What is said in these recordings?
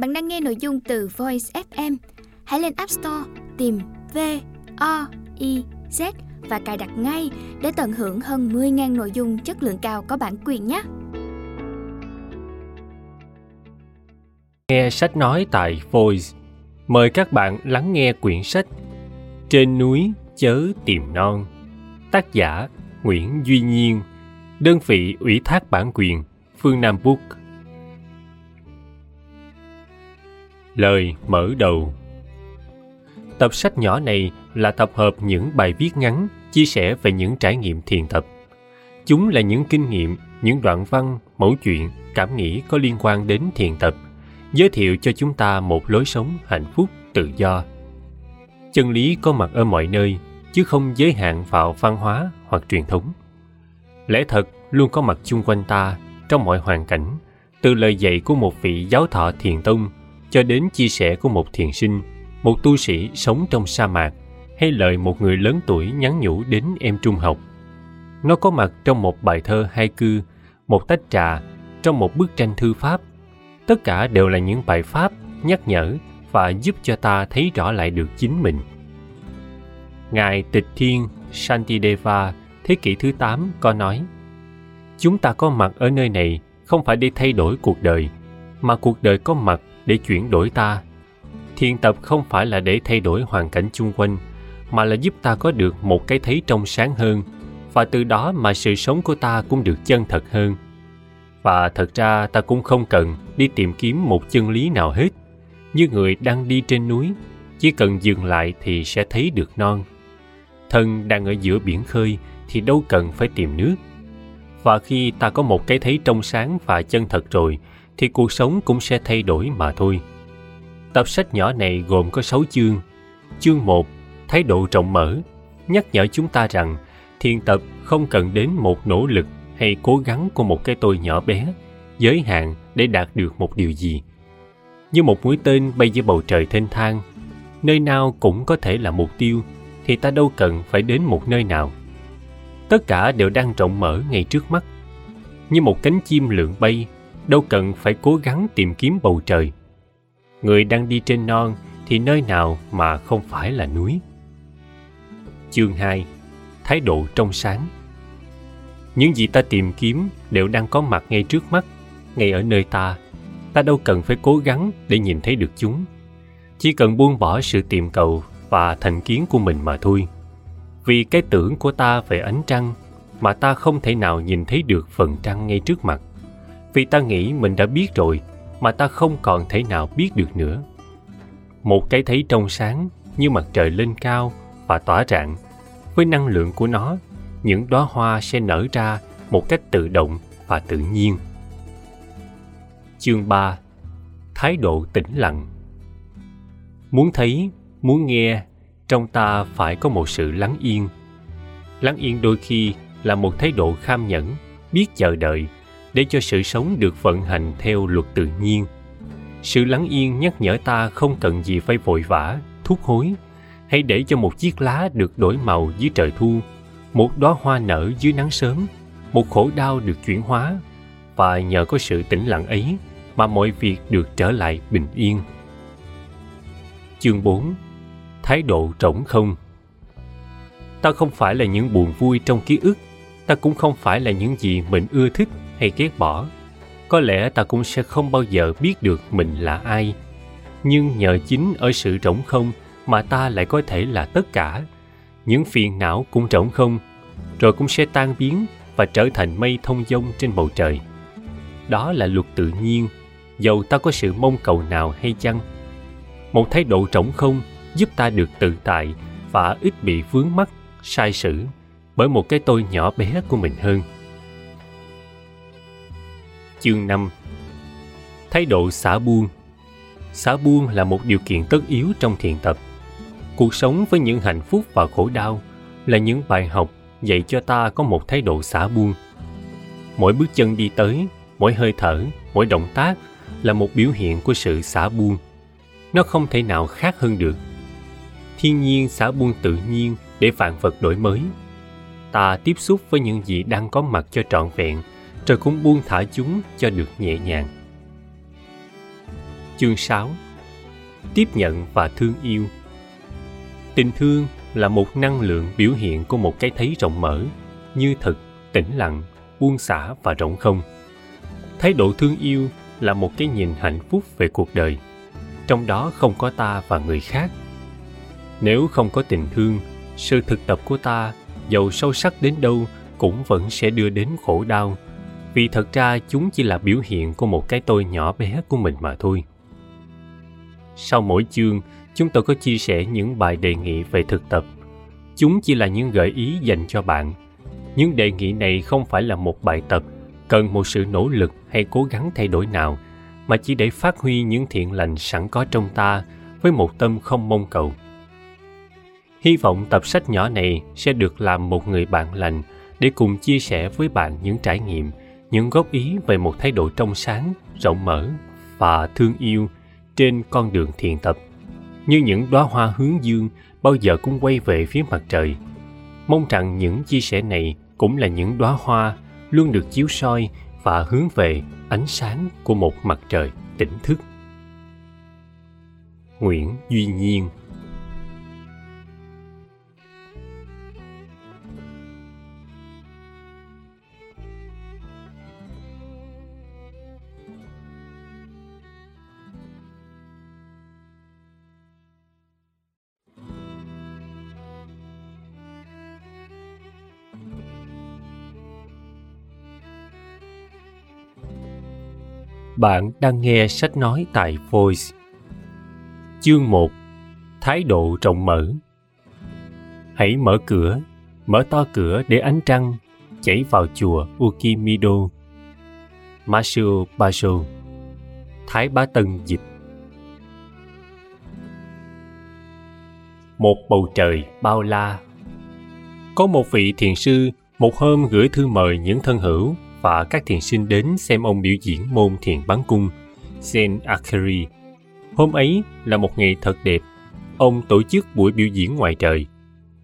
Bạn đang nghe nội dung từ Voice FM. Hãy lên App Store, tìm V O I Z và cài đặt ngay để tận hưởng hơn 10.000 nội dung chất lượng cao có bản quyền nhé. Nghe sách nói tại Voice. Mời các bạn lắng nghe quyển sách Trên núi chớ tìm non. Tác giả Nguyễn Duy Nhiên. Đơn vị ủy thác bản quyền Phương Nam Book. Lời mở đầu Tập sách nhỏ này là tập hợp những bài viết ngắn chia sẻ về những trải nghiệm thiền tập. Chúng là những kinh nghiệm, những đoạn văn, mẫu chuyện, cảm nghĩ có liên quan đến thiền tập, giới thiệu cho chúng ta một lối sống hạnh phúc, tự do. Chân lý có mặt ở mọi nơi, chứ không giới hạn vào văn hóa hoặc truyền thống. Lẽ thật luôn có mặt chung quanh ta trong mọi hoàn cảnh, từ lời dạy của một vị giáo thọ thiền tông cho đến chia sẻ của một thiền sinh, một tu sĩ sống trong sa mạc hay lời một người lớn tuổi nhắn nhủ đến em trung học. Nó có mặt trong một bài thơ hai cư, một tách trà, trong một bức tranh thư pháp. Tất cả đều là những bài pháp nhắc nhở và giúp cho ta thấy rõ lại được chính mình. Ngài Tịch Thiên Shantideva thế kỷ thứ 8 có nói Chúng ta có mặt ở nơi này không phải để thay đổi cuộc đời, mà cuộc đời có mặt để chuyển đổi ta. Thiền tập không phải là để thay đổi hoàn cảnh chung quanh, mà là giúp ta có được một cái thấy trong sáng hơn, và từ đó mà sự sống của ta cũng được chân thật hơn. Và thật ra ta cũng không cần đi tìm kiếm một chân lý nào hết. Như người đang đi trên núi, chỉ cần dừng lại thì sẽ thấy được non. Thân đang ở giữa biển khơi thì đâu cần phải tìm nước. Và khi ta có một cái thấy trong sáng và chân thật rồi, thì cuộc sống cũng sẽ thay đổi mà thôi. Tập sách nhỏ này gồm có 6 chương. Chương 1, thái độ rộng mở, nhắc nhở chúng ta rằng thiền tập không cần đến một nỗ lực hay cố gắng của một cái tôi nhỏ bé, giới hạn để đạt được một điều gì. Như một mũi tên bay giữa bầu trời thênh thang, nơi nào cũng có thể là mục tiêu, thì ta đâu cần phải đến một nơi nào. Tất cả đều đang rộng mở ngay trước mắt. Như một cánh chim lượn bay đâu cần phải cố gắng tìm kiếm bầu trời. Người đang đi trên non thì nơi nào mà không phải là núi. Chương 2 Thái độ trong sáng Những gì ta tìm kiếm đều đang có mặt ngay trước mắt, ngay ở nơi ta. Ta đâu cần phải cố gắng để nhìn thấy được chúng. Chỉ cần buông bỏ sự tìm cầu và thành kiến của mình mà thôi. Vì cái tưởng của ta về ánh trăng mà ta không thể nào nhìn thấy được phần trăng ngay trước mặt vì ta nghĩ mình đã biết rồi mà ta không còn thể nào biết được nữa. Một cái thấy trong sáng như mặt trời lên cao và tỏa rạng với năng lượng của nó, những đóa hoa sẽ nở ra một cách tự động và tự nhiên. Chương 3 thái độ tĩnh lặng. Muốn thấy, muốn nghe, trong ta phải có một sự lắng yên. Lắng yên đôi khi là một thái độ kham nhẫn, biết chờ đợi để cho sự sống được vận hành theo luật tự nhiên. Sự lắng yên nhắc nhở ta không cần gì phải vội vã thúc hối. Hãy để cho một chiếc lá được đổi màu dưới trời thu, một đóa hoa nở dưới nắng sớm, một khổ đau được chuyển hóa. Và nhờ có sự tĩnh lặng ấy mà mọi việc được trở lại bình yên. Chương 4 thái độ trống không. Ta không phải là những buồn vui trong ký ức, ta cũng không phải là những gì mình ưa thích hay ghét bỏ. Có lẽ ta cũng sẽ không bao giờ biết được mình là ai. Nhưng nhờ chính ở sự trống không mà ta lại có thể là tất cả. Những phiền não cũng trống không, rồi cũng sẽ tan biến và trở thành mây thông dông trên bầu trời. Đó là luật tự nhiên. Dầu ta có sự mong cầu nào hay chăng? Một thái độ trống không giúp ta được tự tại và ít bị vướng mắc, sai sử bởi một cái tôi nhỏ bé của mình hơn. Chương 5 Thái độ xả buông Xả buông là một điều kiện tất yếu trong thiền tập. Cuộc sống với những hạnh phúc và khổ đau là những bài học dạy cho ta có một thái độ xả buông. Mỗi bước chân đi tới, mỗi hơi thở, mỗi động tác là một biểu hiện của sự xả buông. Nó không thể nào khác hơn được. Thiên nhiên xả buông tự nhiên để vạn vật đổi mới. Ta tiếp xúc với những gì đang có mặt cho trọn vẹn rồi cũng buông thả chúng cho được nhẹ nhàng. Chương 6 Tiếp nhận và thương yêu Tình thương là một năng lượng biểu hiện của một cái thấy rộng mở, như thực, tĩnh lặng, buông xả và rộng không. Thái độ thương yêu là một cái nhìn hạnh phúc về cuộc đời, trong đó không có ta và người khác. Nếu không có tình thương, sự thực tập của ta, dầu sâu sắc đến đâu, cũng vẫn sẽ đưa đến khổ đau, vì thật ra chúng chỉ là biểu hiện của một cái tôi nhỏ bé của mình mà thôi. Sau mỗi chương, chúng tôi có chia sẻ những bài đề nghị về thực tập. Chúng chỉ là những gợi ý dành cho bạn. Những đề nghị này không phải là một bài tập cần một sự nỗ lực hay cố gắng thay đổi nào, mà chỉ để phát huy những thiện lành sẵn có trong ta với một tâm không mong cầu. Hy vọng tập sách nhỏ này sẽ được làm một người bạn lành để cùng chia sẻ với bạn những trải nghiệm, những góp ý về một thái độ trong sáng, rộng mở và thương yêu trên con đường thiền tập. Như những đóa hoa hướng dương bao giờ cũng quay về phía mặt trời. Mong rằng những chia sẻ này cũng là những đóa hoa luôn được chiếu soi và hướng về ánh sáng của một mặt trời tỉnh thức. Nguyễn duy nhiên Bạn đang nghe sách nói tại Voice. Chương 1 Thái độ rộng mở Hãy mở cửa, mở to cửa để ánh trăng chảy vào chùa Ukimido. masuo Basho Thái Bá Tân dịch Một bầu trời bao la Có một vị thiền sư một hôm gửi thư mời những thân hữu và các thiền sinh đến xem ông biểu diễn môn thiền bắn cung Zen Akari. Hôm ấy là một ngày thật đẹp. Ông tổ chức buổi biểu diễn ngoài trời.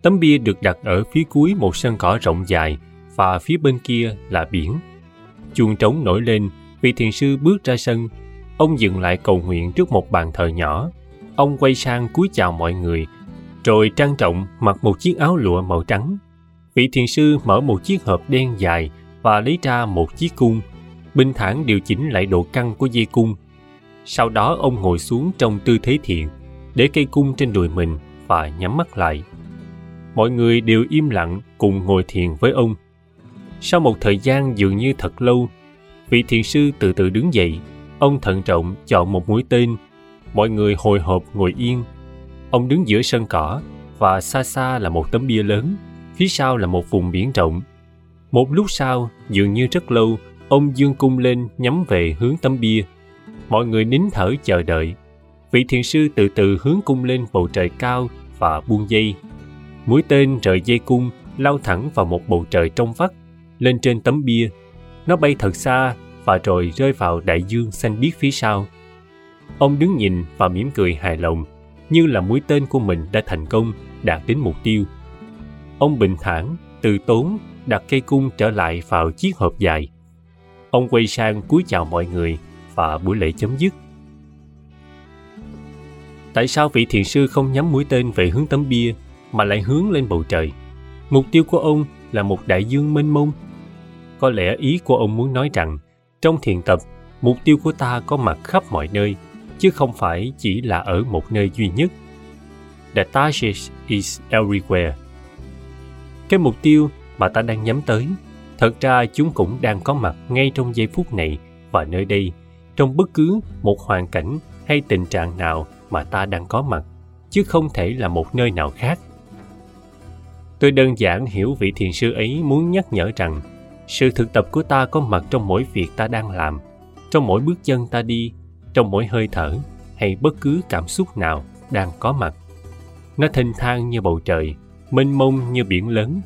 Tấm bia được đặt ở phía cuối một sân cỏ rộng dài và phía bên kia là biển. Chuông trống nổi lên, vị thiền sư bước ra sân. Ông dừng lại cầu nguyện trước một bàn thờ nhỏ. Ông quay sang cúi chào mọi người, rồi trang trọng mặc một chiếc áo lụa màu trắng. Vị thiền sư mở một chiếc hộp đen dài và lấy ra một chiếc cung, bình thản điều chỉnh lại độ căng của dây cung. Sau đó ông ngồi xuống trong tư thế thiện, để cây cung trên đùi mình và nhắm mắt lại. Mọi người đều im lặng cùng ngồi thiền với ông. Sau một thời gian dường như thật lâu, vị thiền sư từ từ đứng dậy. Ông thận trọng chọn một mũi tên. Mọi người hồi hộp ngồi yên. Ông đứng giữa sân cỏ và xa xa là một tấm bia lớn, phía sau là một vùng biển rộng một lúc sau, dường như rất lâu, ông dương cung lên nhắm về hướng tấm bia. Mọi người nín thở chờ đợi. Vị thiền sư từ từ hướng cung lên bầu trời cao và buông dây. Mũi tên rời dây cung lao thẳng vào một bầu trời trong vắt, lên trên tấm bia. Nó bay thật xa và rồi rơi vào đại dương xanh biếc phía sau. Ông đứng nhìn và mỉm cười hài lòng, như là mũi tên của mình đã thành công, đạt đến mục tiêu. Ông bình thản, từ tốn đặt cây cung trở lại vào chiếc hộp dài. Ông quay sang cúi chào mọi người và buổi lễ chấm dứt. Tại sao vị thiền sư không nhắm mũi tên về hướng tấm bia mà lại hướng lên bầu trời? Mục tiêu của ông là một đại dương mênh mông. Có lẽ ý của ông muốn nói rằng trong thiền tập, mục tiêu của ta có mặt khắp mọi nơi, chứ không phải chỉ là ở một nơi duy nhất. The target is everywhere. Cái mục tiêu mà ta đang nhắm tới. Thật ra chúng cũng đang có mặt ngay trong giây phút này, và nơi đây, trong bất cứ một hoàn cảnh hay tình trạng nào mà ta đang có mặt, chứ không thể là một nơi nào khác. Tôi đơn giản hiểu vị thiền sư ấy muốn nhắc nhở rằng, sự thực tập của ta có mặt trong mỗi việc ta đang làm, trong mỗi bước chân ta đi, trong mỗi hơi thở hay bất cứ cảm xúc nào đang có mặt. Nó thênh thang như bầu trời, mênh mông như biển lớn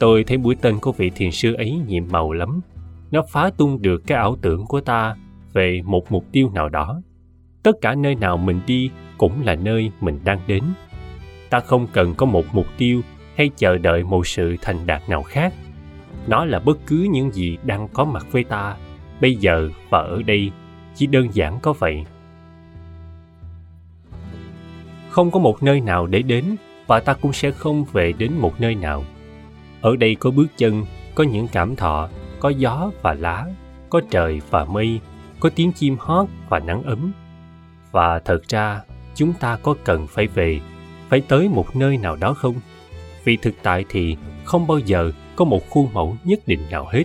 Tôi thấy mũi tên của vị thiền sư ấy nhiệm màu lắm. Nó phá tung được cái ảo tưởng của ta về một mục tiêu nào đó. Tất cả nơi nào mình đi cũng là nơi mình đang đến. Ta không cần có một mục tiêu hay chờ đợi một sự thành đạt nào khác. Nó là bất cứ những gì đang có mặt với ta, bây giờ và ở đây, chỉ đơn giản có vậy. không có một nơi nào để đến và ta cũng sẽ không về đến một nơi nào ở đây có bước chân, có những cảm thọ, có gió và lá, có trời và mây, có tiếng chim hót và nắng ấm. Và thật ra, chúng ta có cần phải về, phải tới một nơi nào đó không? Vì thực tại thì không bao giờ có một khuôn mẫu nhất định nào hết.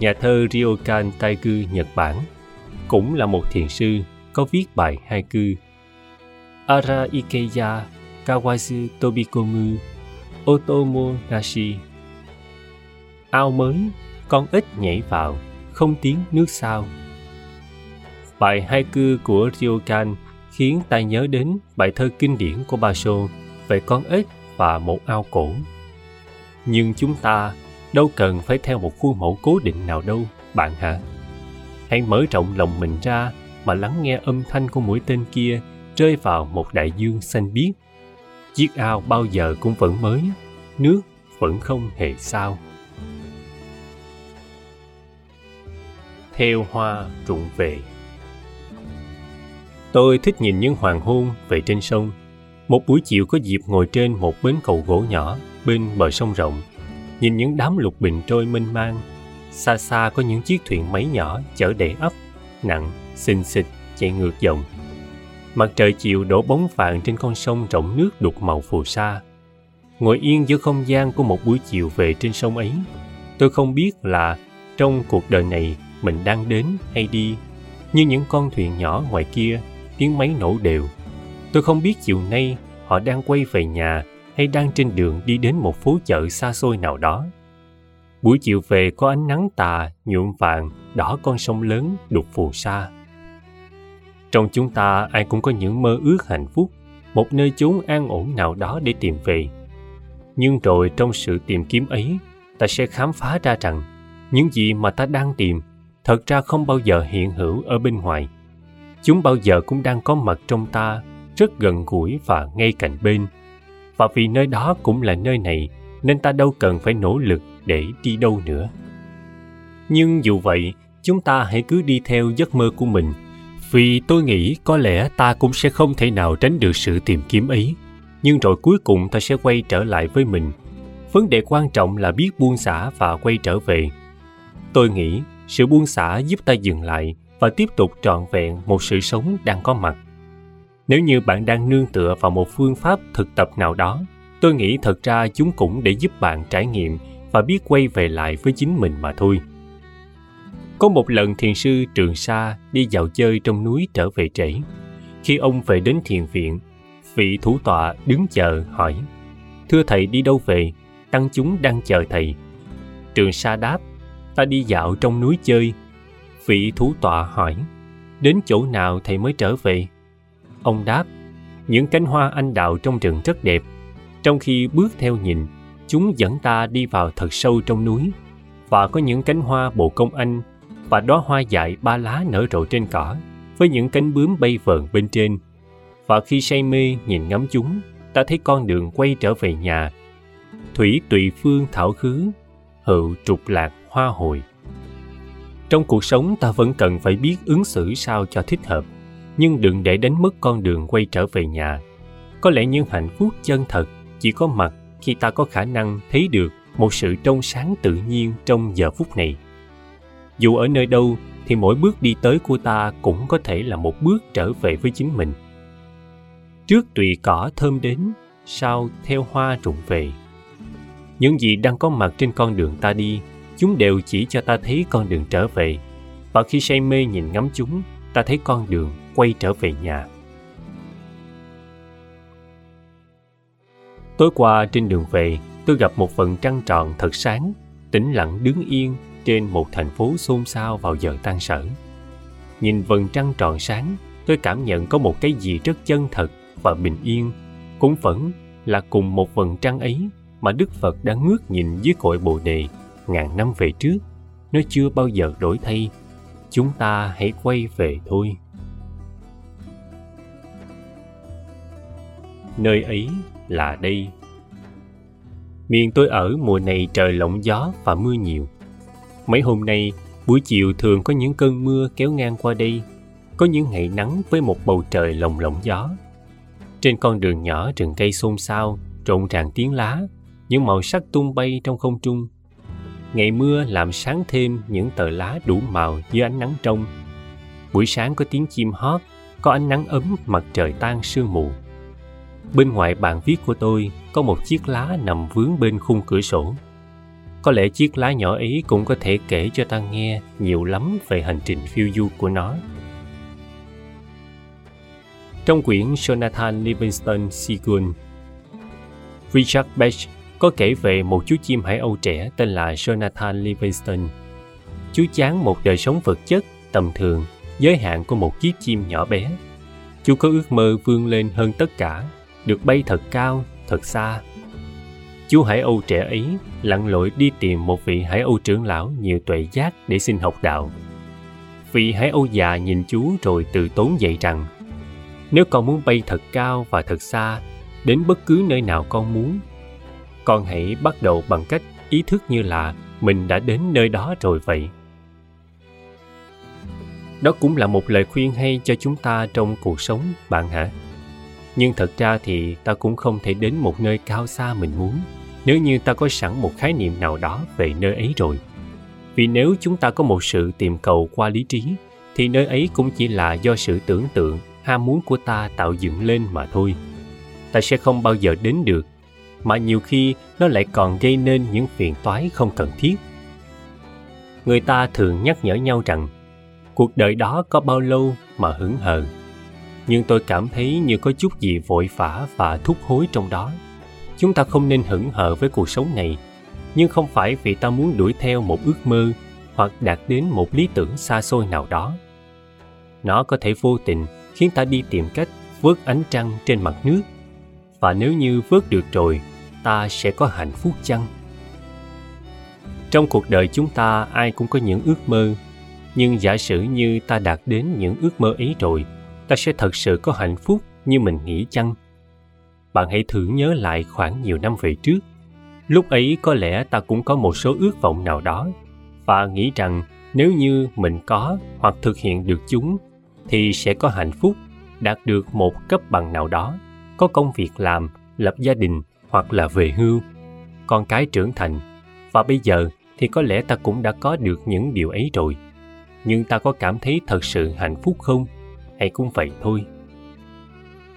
Nhà thơ ryokan taiku nhật bản, cũng là một thiền sư, có viết bài hai cư ara ikeya kawazu tobikomu otomo nashi ao mới con ếch nhảy vào không tiếng nước sao bài hai cư của ryokan khiến ta nhớ đến bài thơ kinh điển của Basho về con ếch và một ao cổ. Nhưng chúng ta đâu cần phải theo một khuôn mẫu cố định nào đâu, bạn hả? Hãy mở rộng lòng mình ra mà lắng nghe âm thanh của mũi tên kia rơi vào một đại dương xanh biếc. Chiếc ao bao giờ cũng vẫn mới, nước vẫn không hề sao. Theo hoa rụng về Tôi thích nhìn những hoàng hôn về trên sông. Một buổi chiều có dịp ngồi trên một bến cầu gỗ nhỏ bên bờ sông rộng, nhìn những đám lục bình trôi mênh mang. Xa xa có những chiếc thuyền máy nhỏ chở đầy ấp, nặng, xinh xịch chạy ngược dòng. Mặt trời chiều đổ bóng vàng trên con sông rộng nước đục màu phù sa. Ngồi yên giữa không gian của một buổi chiều về trên sông ấy, tôi không biết là trong cuộc đời này mình đang đến hay đi như những con thuyền nhỏ ngoài kia tiếng máy nổ đều. Tôi không biết chiều nay họ đang quay về nhà hay đang trên đường đi đến một phố chợ xa xôi nào đó. Buổi chiều về có ánh nắng tà, nhuộm vàng, đỏ con sông lớn đục phù sa. Trong chúng ta ai cũng có những mơ ước hạnh phúc, một nơi chốn an ổn nào đó để tìm về. Nhưng rồi trong sự tìm kiếm ấy, ta sẽ khám phá ra rằng những gì mà ta đang tìm thật ra không bao giờ hiện hữu ở bên ngoài. Chúng bao giờ cũng đang có mặt trong ta rất gần gũi và ngay cạnh bên. Và vì nơi đó cũng là nơi này nên ta đâu cần phải nỗ lực để đi đâu nữa. Nhưng dù vậy chúng ta hãy cứ đi theo giấc mơ của mình vì tôi nghĩ có lẽ ta cũng sẽ không thể nào tránh được sự tìm kiếm ấy. Nhưng rồi cuối cùng ta sẽ quay trở lại với mình. Vấn đề quan trọng là biết buông xả và quay trở về. Tôi nghĩ sự buông xả giúp ta dừng lại và tiếp tục trọn vẹn một sự sống đang có mặt. Nếu như bạn đang nương tựa vào một phương pháp thực tập nào đó, tôi nghĩ thật ra chúng cũng để giúp bạn trải nghiệm và biết quay về lại với chính mình mà thôi có một lần thiền sư trường sa đi dạo chơi trong núi trở về trễ. Khi ông về đến thiền viện, vị thủ tọa đứng chờ hỏi, thưa thầy, đi đâu về? Tăng chúng đang chờ thầy. Trường sa đáp, ta đi dạo trong núi chơi. Vị thủ tọa hỏi, đến chỗ nào thầy mới trở về? Ông đáp, những cánh hoa anh đào trong rừng rất đẹp. Trong khi bước theo nhìn, chúng dẫn ta đi vào thật sâu trong núi. Và có những cánh hoa bồ công anh và đóa hoa dại ba lá nở rộ trên cỏ, với những cánh bướm bay vờn bên trên. Và khi say mê nhìn ngắm chúng, ta thấy con đường quay trở về nhà. Thủy tùy phương thảo khứ hữu trục lạc hoa hồi. Trong cuộc sống, ta vẫn cần phải biết ứng xử sao cho thích hợp, nhưng đừng để đánh mất con đường quay trở về nhà. Có lẽ những hạnh phúc chân thật chỉ có mặt khi ta có khả năng thấy được một sự trong sáng tự nhiên trong giờ phút này dù ở nơi đâu, thì mỗi bước đi tới của ta cũng có thể là một bước trở về với chính mình. Trước tùy cỏ thơm đến, sau theo hoa rụng về. Những gì đang có mặt trên con đường ta đi, chúng đều chỉ cho ta thấy con đường trở về. Và khi say mê nhìn ngắm chúng, ta thấy con đường quay trở về nhà. Tối qua trên đường về, tôi gặp một phần trăng tròn thật sáng, tĩnh lặng đứng yên trên một thành phố xôn xao vào giờ tan sở. Nhìn vầng trăng tròn sáng, tôi cảm nhận có một cái gì rất chân thật và bình yên. Cũng vẫn là cùng một vầng trăng ấy mà đức phật đã ngước nhìn dưới cội bồ đề ngàn năm về trước. Nó chưa bao giờ đổi thay. Chúng ta hãy quay về thôi. Nơi ấy là đây. Miền tôi ở mùa này trời lộng gió và mưa nhiều mấy hôm nay, buổi chiều thường có những cơn mưa kéo ngang qua đây. Có những ngày nắng với một bầu trời lồng lộng gió. Trên con đường nhỏ rừng cây xôn xao, rộn ràng tiếng lá, những màu sắc tung bay trong không trung. Ngày mưa làm sáng thêm những tờ lá đủ màu dưới ánh nắng trong. Buổi sáng có tiếng chim hót, có ánh nắng ấm mặt trời tan sương mù. Bên ngoài bàn viết của tôi có một chiếc lá nằm vướng bên khung cửa sổ có lẽ chiếc lá nhỏ ấy cũng có thể kể cho ta nghe nhiều lắm về hành trình phiêu du của nó trong quyển Jonathan Livingston Seagull Richard Bach có kể về một chú chim hải âu trẻ tên là Jonathan Livingston. Chú chán một đời sống vật chất, tầm thường, giới hạn của một chiếc chim nhỏ bé. Chú có ước mơ vươn lên hơn tất cả, được bay thật cao, thật xa. Chú hải âu trẻ ấy lặn lội đi tìm một vị hải âu trưởng lão nhiều tuệ giác để xin học đạo. Vị hải âu già nhìn chú rồi từ tốn dạy rằng nếu con muốn bay thật cao và thật xa, đến bất cứ nơi nào con muốn, con hãy bắt đầu bằng cách ý thức như là mình đã đến nơi đó rồi vậy. Đó cũng là một lời khuyên hay cho chúng ta trong cuộc sống, bạn hả? Nhưng thật ra thì ta cũng không thể đến một nơi cao xa mình muốn nếu như ta có sẵn một khái niệm nào đó về nơi ấy rồi. Vì nếu chúng ta có một sự tìm cầu qua lý trí, thì nơi ấy cũng chỉ là do sự tưởng tượng ham muốn của ta tạo dựng lên mà thôi. Ta sẽ không bao giờ đến được mà nhiều khi nó lại còn gây nên những phiền toái không cần thiết. Người ta thường nhắc nhở nhau rằng cuộc đời đó có bao lâu mà hững hờ? Nhưng tôi cảm thấy như có chút gì vội vã và thúc hối trong đó chúng ta không nên hững hờ với cuộc sống này. Nhưng không phải vì ta muốn đuổi theo một ước mơ hoặc đạt đến một lý tưởng xa xôi nào đó. Nó có thể vô tình khiến ta đi tìm cách vớt ánh trăng trên mặt nước. Và nếu như vớt được rồi, ta sẽ có hạnh phúc chăng? Trong cuộc đời chúng ta, ai cũng có những ước mơ. Nhưng giả sử như ta đạt đến những ước mơ ấy rồi, ta sẽ thật sự có hạnh phúc như mình nghĩ chăng? Bạn hãy thử nhớ lại khoảng nhiều năm về trước lúc ấy có lẽ ta cũng có một số ước vọng nào đó và nghĩ rằng nếu như mình có hoặc thực hiện được chúng thì sẽ có hạnh phúc, đạt được một cấp bằng nào đó, có công việc làm, lập gia đình hoặc là về hưu, con cái trưởng thành. Và bây giờ thì có lẽ ta cũng đã có được những điều ấy rồi. Nhưng ta có cảm thấy thật sự hạnh phúc không? Hay cũng vậy thôi.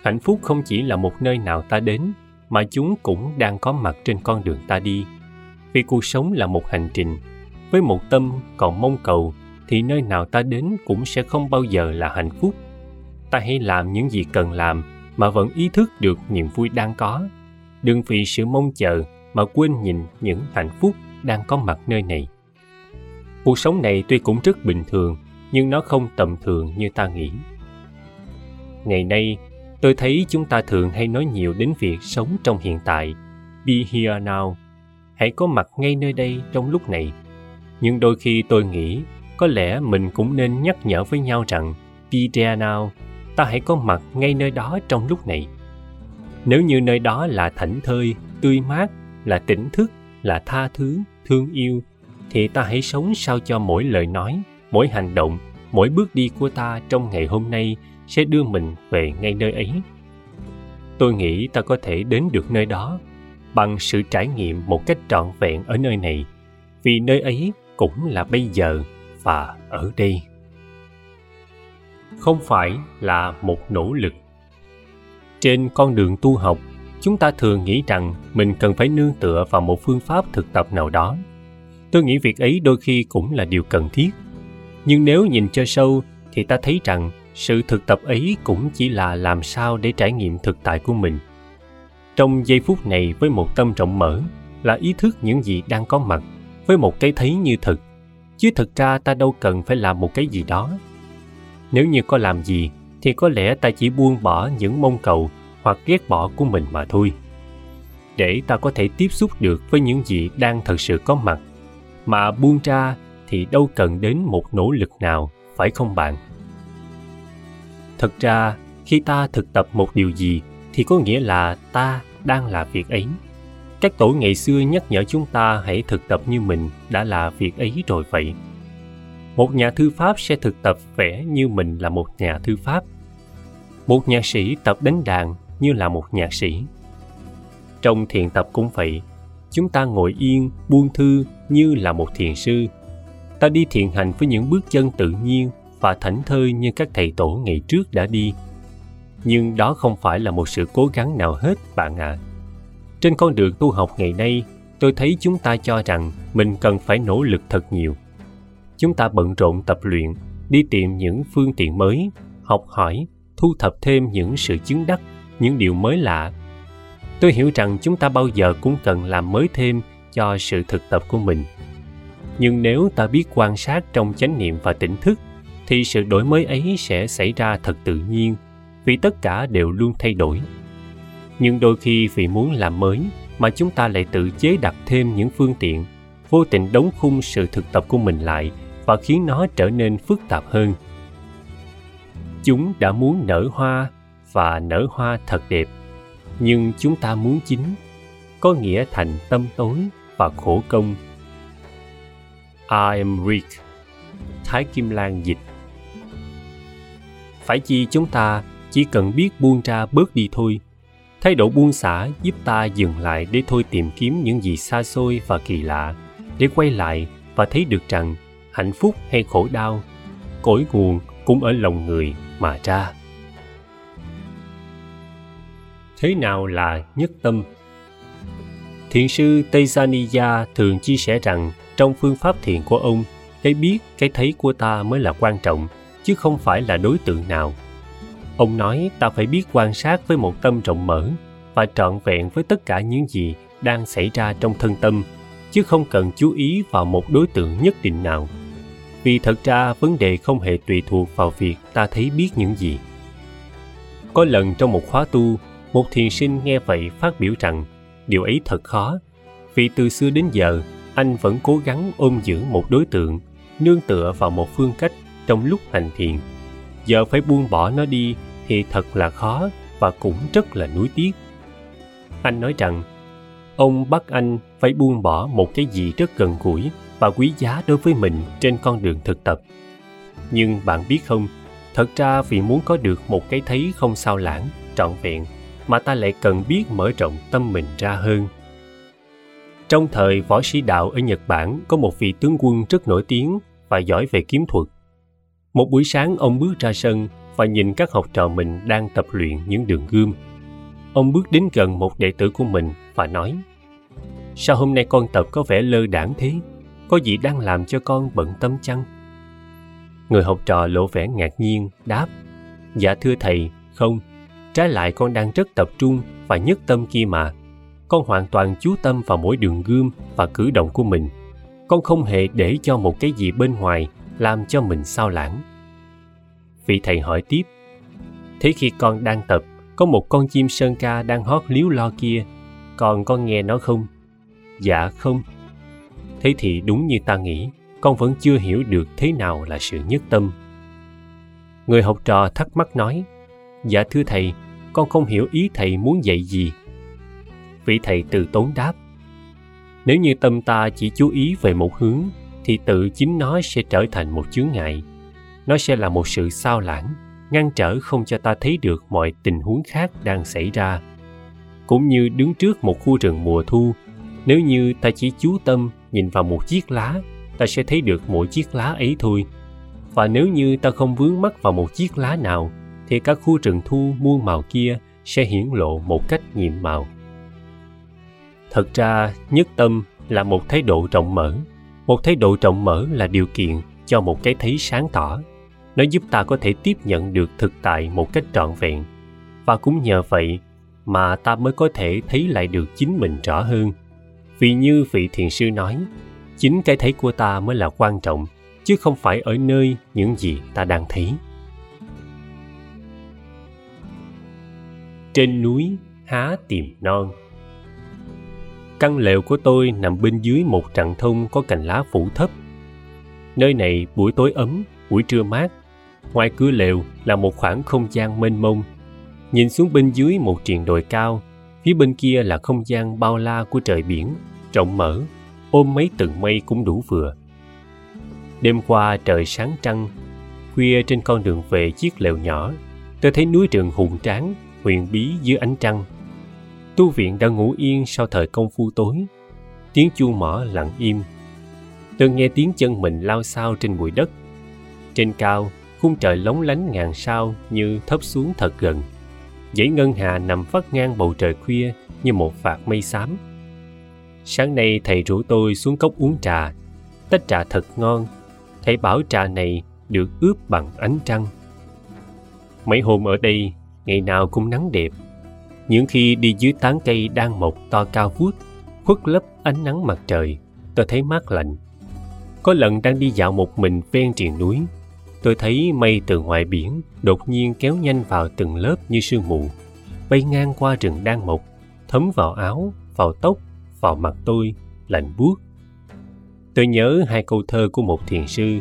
Hạnh phúc không chỉ là một nơi nào ta đến, mà chúng cũng đang có mặt trên con đường ta đi. Vì cuộc sống là một hành trình, với một tâm còn mong cầu thì nơi nào ta đến cũng sẽ không bao giờ là hạnh phúc. Ta hãy làm những gì cần làm mà vẫn ý thức được niềm vui đang có. Đừng vì sự mong chờ mà quên nhìn những hạnh phúc đang có mặt nơi này. Cuộc sống này tuy cũng rất bình thường nhưng nó không tầm thường như ta nghĩ. Ngày nay tôi thấy chúng ta thường hay nói nhiều đến việc sống trong hiện tại. Be here now. Hãy có mặt ngay nơi đây trong lúc này. Nhưng đôi khi tôi nghĩ có lẽ mình cũng nên nhắc nhở với nhau rằng be there now, ta hãy có mặt ngay nơi đó trong lúc này. Nếu như nơi đó là thảnh thơi, tươi mát, là tỉnh thức, là tha thứ, thương yêu, thì ta hãy sống sao cho mỗi lời nói, mỗi hành động, mỗi bước đi của ta trong ngày hôm nay sẽ đưa mình về ngay nơi ấy. Tôi nghĩ ta có thể đến được nơi đó bằng sự trải nghiệm một cách trọn vẹn ở nơi này, vì nơi ấy cũng là bây giờ và ở đây. Không phải là một nỗ lực. Trên con đường tu học chúng ta thường nghĩ rằng mình cần phải nương tựa vào một phương pháp thực tập nào đó. Tôi nghĩ việc ấy đôi khi cũng là điều cần thiết. Nhưng nếu nhìn cho sâu thì ta thấy rằng sự thực tập ấy cũng chỉ là làm sao để trải nghiệm thực tại của mình. Trong giây phút này, với một tâm rộng mở, là ý thức những gì đang có mặt, với một cái thấy như thực. Chứ thực ra ta đâu cần phải làm một cái gì đó. Nếu như có làm gì, thì có lẽ ta chỉ buông bỏ những mong cầu hoặc ghét bỏ của mình mà thôi. Để ta có thể tiếp xúc được với những gì đang thật sự có mặt. Mà buông ra thì đâu cần đến một nỗ lực nào, phải không bạn? Thật ra, khi ta thực tập một điều gì, thì có nghĩa là ta đang là việc ấy. Các tổ ngày xưa nhắc nhở chúng ta hãy thực tập như mình đã là việc ấy rồi vậy. Một nhà thư pháp sẽ thực tập vẽ như mình là một nhà thư pháp. Một nhạc sĩ tập đánh đàn như là một nhạc sĩ. Trong thiền tập cũng vậy, chúng ta ngồi yên, buông thư như là một thiền sư. Ta đi thiền hành với những bước chân tự nhiên và thảnh thơi như các thầy tổ ngày trước đã đi. Nhưng đó không phải là một sự cố gắng nào hết, bạn ạ. À. trên con đường tu học ngày nay, tôi thấy chúng ta cho rằng mình cần phải nỗ lực thật nhiều. Chúng ta bận rộn tập luyện, đi tìm những phương tiện mới, học hỏi, thu thập thêm những sự chứng đắc, những điều mới lạ. Tôi hiểu rằng chúng ta bao giờ cũng cần làm mới thêm cho sự thực tập của mình. Nhưng nếu ta biết quan sát trong chánh niệm và tỉnh thức thì sự đổi mới ấy sẽ xảy ra thật tự nhiên, vì tất cả đều luôn thay đổi. Nhưng đôi khi vì muốn làm mới mà chúng ta lại tự chế đặt thêm những phương tiện, vô tình đóng khung sự thực tập của mình lại và khiến nó trở nên phức tạp hơn. Chúng đã muốn nở hoa và nở hoa thật đẹp, nhưng chúng ta muốn chính có nghĩa thành tâm tối và khổ công. I am Rick Thái Kim Lan dịch. Phải chi chúng ta chỉ cần biết buông ra bớt đi thôi. Thái độ buông xả giúp ta dừng lại để thôi tìm kiếm những gì xa xôi và kỳ lạ, để quay lại và thấy được rằng hạnh phúc hay khổ đau cội nguồn cũng ở lòng người mà ra. Thế nào là nhất tâm? Thiền sư Tejaniya thường chia sẻ rằng trong phương pháp thiền của ông, cái biết, cái thấy của ta mới là quan trọng chứ không phải là đối tượng nào. Ông nói, ta phải biết quan sát với một tâm rộng mở và trọn vẹn với tất cả những gì đang xảy ra trong thân tâm, chứ không cần chú ý vào một đối tượng nhất định nào. Vì thật ra, vấn đề không hề tùy thuộc vào việc ta thấy biết những gì. Có lần trong một khóa tu, một thiền sinh nghe vậy phát biểu rằng, điều ấy thật khó, vì từ xưa đến giờ, anh vẫn cố gắng ôm giữ một đối tượng, nương tựa vào một phương cách trong lúc hành thiền. Giờ phải buông bỏ nó đi thì thật là khó và cũng rất là nuối tiếc. Anh nói rằng, ông bắt anh phải buông bỏ một cái gì rất gần gũi và quý giá đối với mình trên con đường thực tập. Nhưng bạn biết không, thật ra vì muốn có được một cái thấy không sao lãng, trọn vẹn mà ta lại cần biết mở rộng tâm mình ra hơn. Trong thời võ sĩ đạo ở nhật bản có một vị tướng quân rất nổi tiếng và giỏi về kiếm thuật một buổi sáng, ông bước ra sân và nhìn các học trò mình đang tập luyện những đường gươm. Ông bước đến gần một đệ tử của mình và nói, sao hôm nay con tập có vẻ lơ đãng thế? Có gì đang làm cho con bận tâm chăng? Người học trò lộ vẻ ngạc nhiên, đáp dạ thưa thầy, không. Trái lại con đang rất tập trung và nhất tâm kia mà. Con hoàn toàn chú tâm vào mỗi đường gươm và cử động của mình. Con không hề để cho một cái gì bên ngoài làm cho mình sao lãng. Vị thầy hỏi tiếp, thế khi con đang tập, có một con chim sơn ca đang hót líu lo kia còn con nghe nó không? Dạ không. Thế thì đúng như ta nghĩ, con vẫn chưa hiểu được thế nào là sự nhất tâm. Người học trò thắc mắc nói dạ thưa thầy, con không hiểu ý thầy muốn dạy gì. Vị thầy từ tốn đáp, nếu như tâm ta chỉ chú ý về một hướng thì tự chính nó sẽ trở thành một chướng ngại. Nó sẽ là một sự sao lãng, ngăn trở không cho ta thấy được mọi tình huống khác đang xảy ra. Cũng như đứng trước một khu rừng mùa thu, nếu như ta chỉ chú tâm nhìn vào một chiếc lá, ta sẽ thấy được mỗi chiếc lá ấy thôi. Và nếu như ta không vướng mắc vào một chiếc lá nào, thì các khu rừng thu muôn màu kia sẽ hiển lộ một cách nhiệm màu. Thật ra, nhất tâm là một thái độ rộng mở một thái độ rộng mở là điều kiện cho một cái thấy sáng tỏ. Nó giúp ta có thể tiếp nhận được thực tại một cách trọn vẹn. Và cũng nhờ vậy mà ta mới có thể thấy lại được chính mình rõ hơn. Vì như vị thiền sư nói, chính cái thấy của ta mới là quan trọng, chứ không phải ở nơi những gì ta đang thấy. Trên núi há tìm non căn lều của tôi nằm bên dưới một trặng thông có cành lá phủ thấp. Nơi này buổi tối ấm buổi trưa mát. Ngoài cửa lều là một khoảng không gian mênh mông. Nhìn xuống bên dưới một triền đồi cao phía bên kia là không gian bao la của trời biển rộng mở. Ôm mấy tầng mây cũng đủ vừa. Đêm qua trời sáng trăng, khuya trên con đường về chiếc lều nhỏ, tôi thấy núi rừng hùng tráng, huyền bí dưới ánh trăng. Tu viện đã ngủ yên sau thời công phu tối, tiếng chuông mỏ lặng im. Tôi nghe tiếng chân mình lao sao trên bụi đất. Trên cao, khung trời lóng lánh ngàn sao như thấp xuống thật gần. Dãy ngân hà nằm vắt ngang bầu trời khuya như một vạt mây xám. Sáng nay thầy rủ tôi xuống cốc uống trà. Tách trà thật ngon. Thầy bảo trà này được ướp bằng ánh trăng. Mấy hôm ở đây, ngày nào cũng nắng đẹp. Những khi đi dưới tán cây đang mọc to cao vút, khuất lấp ánh nắng mặt trời, tôi thấy mát lạnh. Có lần đang đi dạo một mình ven triền núi, tôi thấy mây từ ngoài biển đột nhiên kéo nhanh vào từng lớp như sương mù, bay ngang qua rừng đang mọc, thấm vào áo, vào tóc, vào mặt tôi, lạnh buốt. Tôi nhớ hai câu thơ của một thiền sư.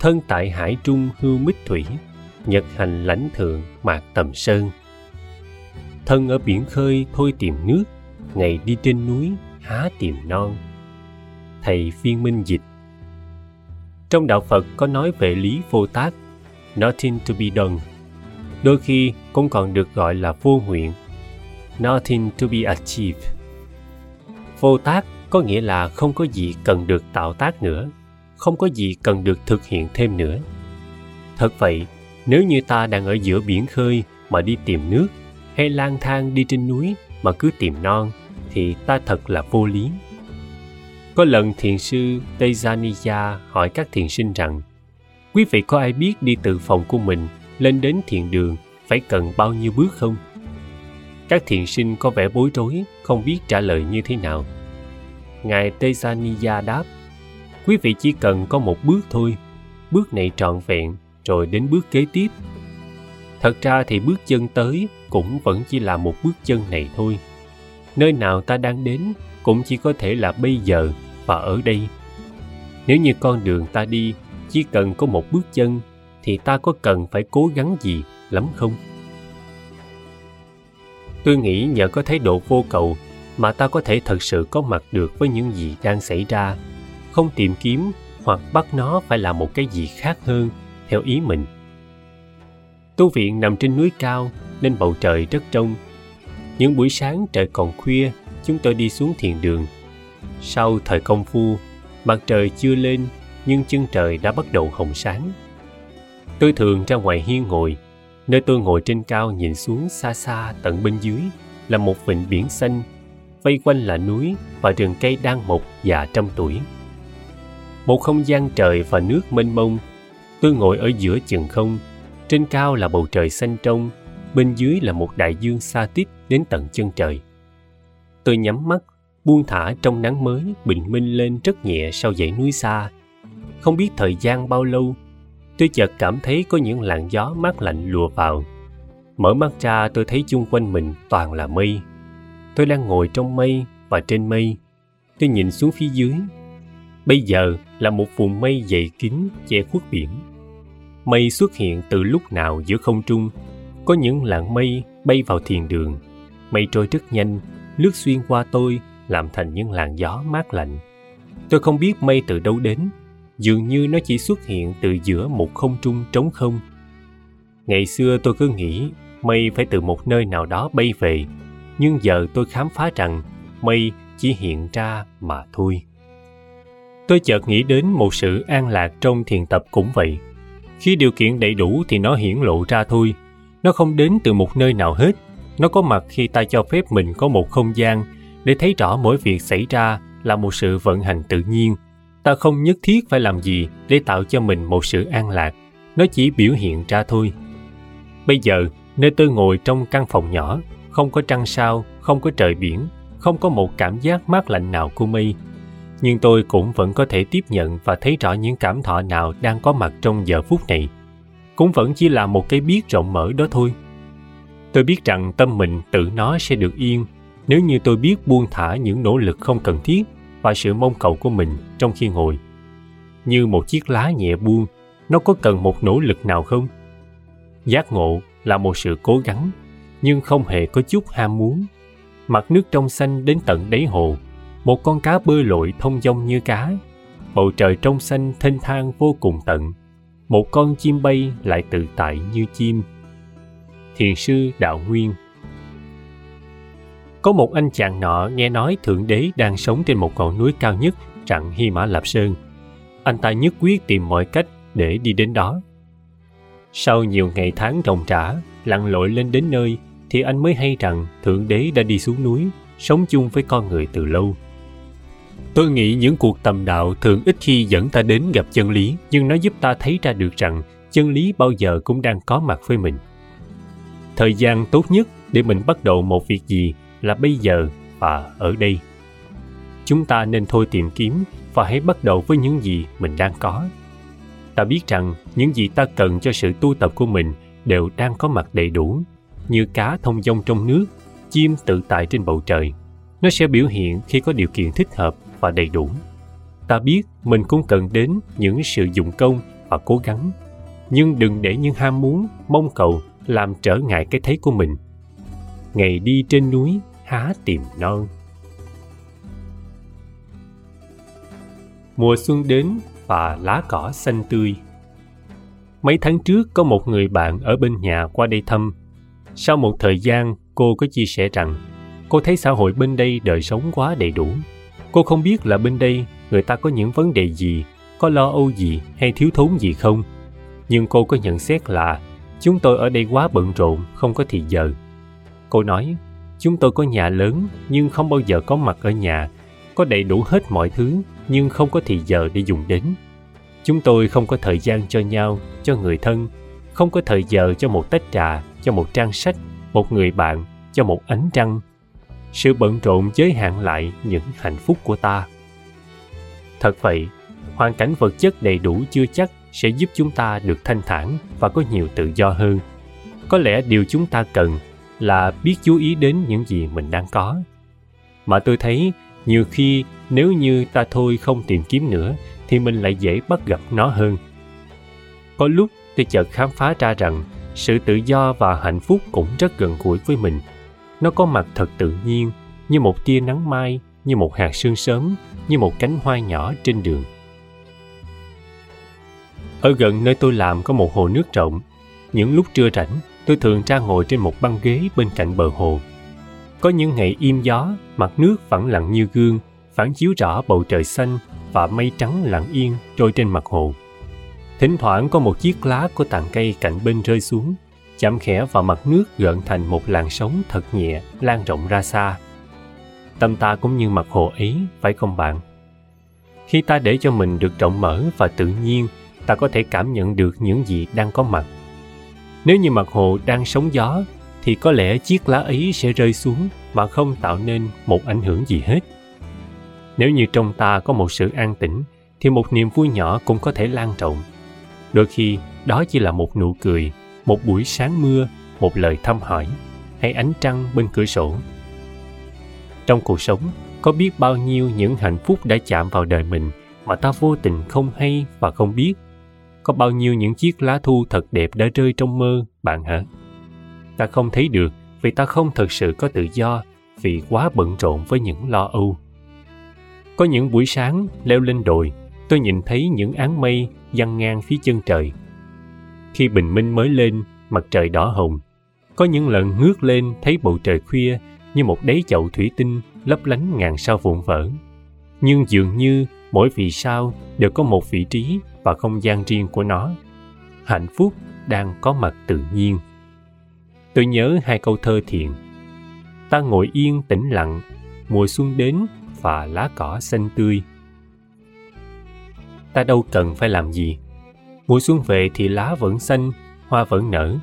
Thân tại hải trung hưu mít thủy, nhật hành lãnh thượng mạc tầm sơn. Thân ở biển khơi thôi tìm nước, ngày đi trên núi há tìm non. Thầy phiên minh dịch trong đạo Phật có nói về lý vô tác, nothing to be done. Đôi khi cũng còn được gọi là vô nguyện, nothing to be achieved. Vô tác có nghĩa là không có gì cần được tạo tác nữa, không có gì cần được thực hiện thêm nữa. Thật vậy, nếu như ta đang ở giữa biển khơi mà đi tìm nước, hay lang thang đi trên núi mà cứ tìm non, thì ta thật là vô lý. Có lần thiền sư Tejaniya hỏi các thiền sinh rằng Quý vị có ai biết đi từ phòng của mình lên đến thiền đường phải cần bao nhiêu bước không? Các thiền sinh có vẻ bối rối, không biết trả lời như thế nào. Ngài Tejaniya đáp Quý vị chỉ cần có một bước thôi, bước này trọn vẹn rồi đến bước kế tiếp. Thật ra thì bước chân tới cũng vẫn chỉ là một bước chân này thôi. Nơi nào ta đang đến cũng chỉ có thể là bây giờ và ở đây. Nếu như con đường ta đi chỉ cần có một bước chân, thì ta có cần phải cố gắng gì lắm không? Tôi nghĩ nhờ có thái độ vô cầu mà ta có thể thật sự có mặt được với những gì đang xảy ra. Không tìm kiếm hoặc bắt nó phải là một cái gì khác hơn, theo ý mình. Tu viện nằm trên núi cao nên bầu trời rất trong những buổi sáng trời còn khuya chúng tôi đi xuống thiền đường sau thời công phu, mặt trời chưa lên nhưng chân trời đã bắt đầu hồng sáng. Tôi thường ra ngoài hiên ngồi, nơi tôi ngồi trên cao nhìn xuống xa xa tận bên dưới là một vịnh biển xanh, vây quanh là núi và rừng cây đang mọc già trăm tuổi. Một không gian trời và nước mênh mông, tôi ngồi ở giữa chừng không, trên cao là bầu trời xanh trong, bên dưới là một đại dương xa tít đến tận chân trời. Tôi nhắm mắt buông thả trong nắng mới bình minh lên rất nhẹ sau dãy núi xa. Không biết thời gian bao lâu, tôi chợt cảm thấy có những làn gió mát lạnh lùa vào. Mở mắt ra tôi thấy chung quanh mình toàn là mây. Tôi đang ngồi trong mây và trên mây. Tôi nhìn xuống phía dưới. Bây giờ là một vùng mây dày kín che khuất biển. Mây xuất hiện từ lúc nào giữa không trung. Có những làn mây bay vào thiền đường. Mây trôi rất nhanh, lướt xuyên qua tôi làm thành những làn gió mát lạnh. Tôi không biết mây từ đâu đến, dường như nó chỉ xuất hiện từ giữa một không trung trống không. Ngày xưa tôi cứ nghĩ mây phải từ một nơi nào đó bay về, nhưng giờ tôi khám phá rằng mây chỉ hiện ra mà thôi. Tôi chợt nghĩ đến một sự an lạc trong thiền tập cũng vậy. Khi điều kiện đầy đủ thì nó hiển lộ ra thôi. Nó không đến từ một nơi nào hết. Nó có mặt khi ta cho phép mình có một không gian để thấy rõ mỗi việc xảy ra là một sự vận hành tự nhiên. Ta không nhất thiết phải làm gì để tạo cho mình một sự an lạc. Nó chỉ biểu hiện ra thôi. Bây giờ, nơi tôi ngồi trong căn phòng nhỏ, không có trăng sao, không có trời biển, không có một cảm giác mát lạnh nào của mây. Nhưng tôi cũng vẫn có thể tiếp nhận và thấy rõ những cảm thọ nào đang có mặt trong giờ phút này cũng vẫn chỉ là một cái biết rộng mở đó thôi. Tôi biết rằng tâm mình tự nó sẽ được yên nếu như tôi biết buông thả những nỗ lực không cần thiết và sự mong cầu của mình trong khi ngồi. Như một chiếc lá nhẹ buông, nó có cần một nỗ lực nào không? Giác ngộ là một sự cố gắng, nhưng không hề có chút ham muốn. Mặt nước trong xanh đến tận đáy hồ, một con cá bơi lội thông dong như cá. Bầu trời trong xanh thênh thang vô cùng tận một con chim bay lại tự tại như chim. Thiền sư đạo nguyên. Có một anh chàng nọ nghe nói thượng đế đang sống trên một ngọn núi cao nhất trặng hy mã lạp sơn. Anh ta nhất quyết tìm mọi cách để đi đến đó. Sau nhiều ngày tháng ròng rã, lặn lội lên đến nơi, thì anh mới hay rằng thượng đế đã đi xuống núi, sống chung với con người từ lâu tôi nghĩ những cuộc tầm đạo thường ít khi dẫn ta đến gặp chân lý, nhưng nó giúp ta thấy ra được rằng chân lý bao giờ cũng đang có mặt với mình. Thời gian tốt nhất để mình bắt đầu một việc gì là bây giờ và ở đây. Chúng ta nên thôi tìm kiếm và hãy bắt đầu với những gì mình đang có. Ta biết rằng những gì ta cần cho sự tu tập của mình đều đang có mặt đầy đủ, như cá thông dong trong nước, chim tự tại trên bầu trời. Nó sẽ biểu hiện khi có điều kiện thích hợp và đầy đủ. Ta biết mình cũng cần đến những sự dụng công và cố gắng, nhưng đừng để những ham muốn, mong cầu làm trở ngại cái thấy của mình. Ngày đi trên núi, há tìm non. Mùa xuân đến và lá cỏ xanh tươi. Mấy tháng trước có một người bạn ở bên nhà qua đây thăm. Sau một thời gian, cô có chia sẻ rằng, cô thấy xã hội bên đây đời sống quá đầy đủ cô không biết là bên đây người ta có những vấn đề gì, có lo âu gì hay thiếu thốn gì không. Nhưng cô có nhận xét là chúng tôi ở đây quá bận rộn, không có thì giờ. Cô nói, chúng tôi có nhà lớn nhưng không bao giờ có mặt ở nhà. Có đầy đủ hết mọi thứ nhưng không có thì giờ để dùng đến. Chúng tôi không có thời gian cho nhau, cho người thân, không có thời giờ cho một tách trà, cho một trang sách, một người bạn, cho một ánh trăng sự bận rộn giới hạn lại những hạnh phúc của ta. Thật vậy, hoàn cảnh vật chất đầy đủ chưa chắc sẽ giúp chúng ta được thanh thản và có nhiều tự do hơn. Có lẽ điều chúng ta cần là biết chú ý đến những gì mình đang có. Mà tôi thấy, nhiều khi nếu như ta thôi không tìm kiếm nữa, thì mình lại dễ bắt gặp nó hơn. Có lúc tôi chợt khám phá ra rằng sự tự do và hạnh phúc cũng rất gần gũi với mình nó có mặt thật tự nhiên, như một tia nắng mai, như một hạt sương sớm, như một cánh hoa nhỏ trên đường. Ở gần nơi tôi làm có một hồ nước rộng. Những lúc trưa rảnh, tôi thường ra ngồi trên một băng ghế bên cạnh bờ hồ. Có những ngày im gió, mặt nước phẳng lặng như gương, phản chiếu rõ bầu trời xanh và mây trắng lặng yên trôi trên mặt hồ. Thỉnh thoảng có một chiếc lá của tàn cây cạnh bên rơi xuống chạm khẽ vào mặt nước gợn thành một làn sóng thật nhẹ, lan rộng ra xa. Tâm ta cũng như mặt hồ ấy, phải không bạn? Khi ta để cho mình được rộng mở và tự nhiên, ta có thể cảm nhận được những gì đang có mặt. Nếu như mặt hồ đang sóng gió, thì có lẽ chiếc lá ấy sẽ rơi xuống mà không tạo nên một ảnh hưởng gì hết. Nếu như trong ta có một sự an tĩnh, thì một niềm vui nhỏ cũng có thể lan rộng. Đôi khi, đó chỉ là một nụ cười một buổi sáng mưa, một lời thăm hỏi, hay ánh trăng bên cửa sổ. Trong cuộc sống, có biết bao nhiêu những hạnh phúc đã chạm vào đời mình mà ta vô tình không hay và không biết? Có bao nhiêu những chiếc lá thu thật đẹp đã rơi trong mơ, bạn hả? Ta không thấy được vì ta không thực sự có tự do vì quá bận rộn với những lo âu. Có những buổi sáng leo lên đồi, tôi nhìn thấy những áng mây văng ngang phía chân trời khi bình minh mới lên, mặt trời đỏ hồng. Có những lần ngước lên thấy bầu trời khuya như một đáy chậu thủy tinh lấp lánh ngàn sao vụn vỡ. Nhưng dường như mỗi vì sao đều có một vị trí và không gian riêng của nó. Hạnh phúc đang có mặt tự nhiên. Tôi nhớ hai câu thơ thiền ta ngồi yên tĩnh lặng, mùa xuân đến và lá cỏ xanh tươi. Ta đâu cần phải làm gì mùa xuân về thì lá vẫn xanh, hoa vẫn nở.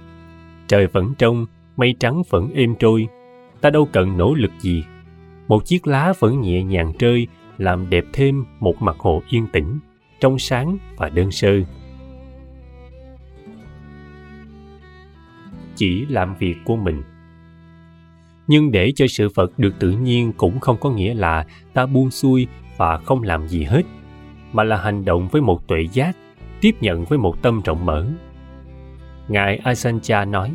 Trời vẫn trong mây trắng vẫn êm trôi. Ta đâu cần nỗ lực gì. Một chiếc lá vẫn nhẹ nhàng rơi làm đẹp thêm một mặt hồ yên tĩnh, trong sáng và đơn sơ. Chỉ làm việc của mình. Nhưng để cho sự vật được tự nhiên cũng không có nghĩa là ta buông xuôi và không làm gì hết, mà là hành động với một tuệ giác tiếp nhận với một tâm rộng mở. Ngài asancha nói,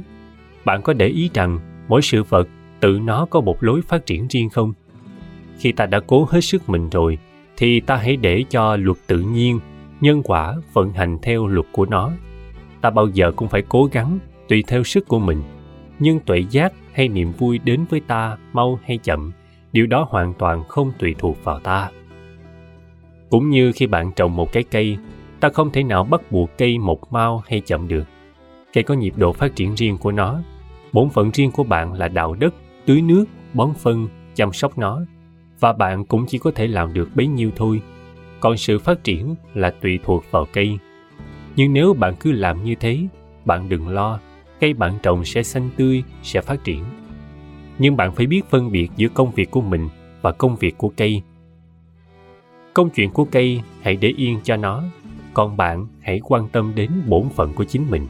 bạn có để ý rằng mỗi sự vật tự nó có một lối phát triển riêng không? Khi ta đã cố hết sức mình rồi, thì ta hãy để cho luật tự nhiên, nhân quả vận hành theo luật của nó. Ta bao giờ cũng phải cố gắng tùy theo sức của mình, nhưng tuệ giác hay niềm vui đến với ta mau hay chậm, điều đó hoàn toàn không tùy thuộc vào ta. Cũng như khi bạn trồng một cái cây ta không thể nào bắt buộc cây mọc mau hay chậm được. Cây có nhịp độ phát triển riêng của nó. Bổn phận riêng của bạn là đào đất tưới nước, bón phân, chăm sóc nó. Và bạn cũng chỉ có thể làm được bấy nhiêu thôi. Còn sự phát triển là tùy thuộc vào cây. Nhưng nếu bạn cứ làm như thế, bạn đừng lo, cây bạn trồng sẽ xanh tươi, sẽ phát triển. Nhưng bạn phải biết phân biệt giữa công việc của mình và công việc của cây. Công chuyện của cây, hãy để yên cho nó còn bạn hãy quan tâm đến bổn phận của chính mình.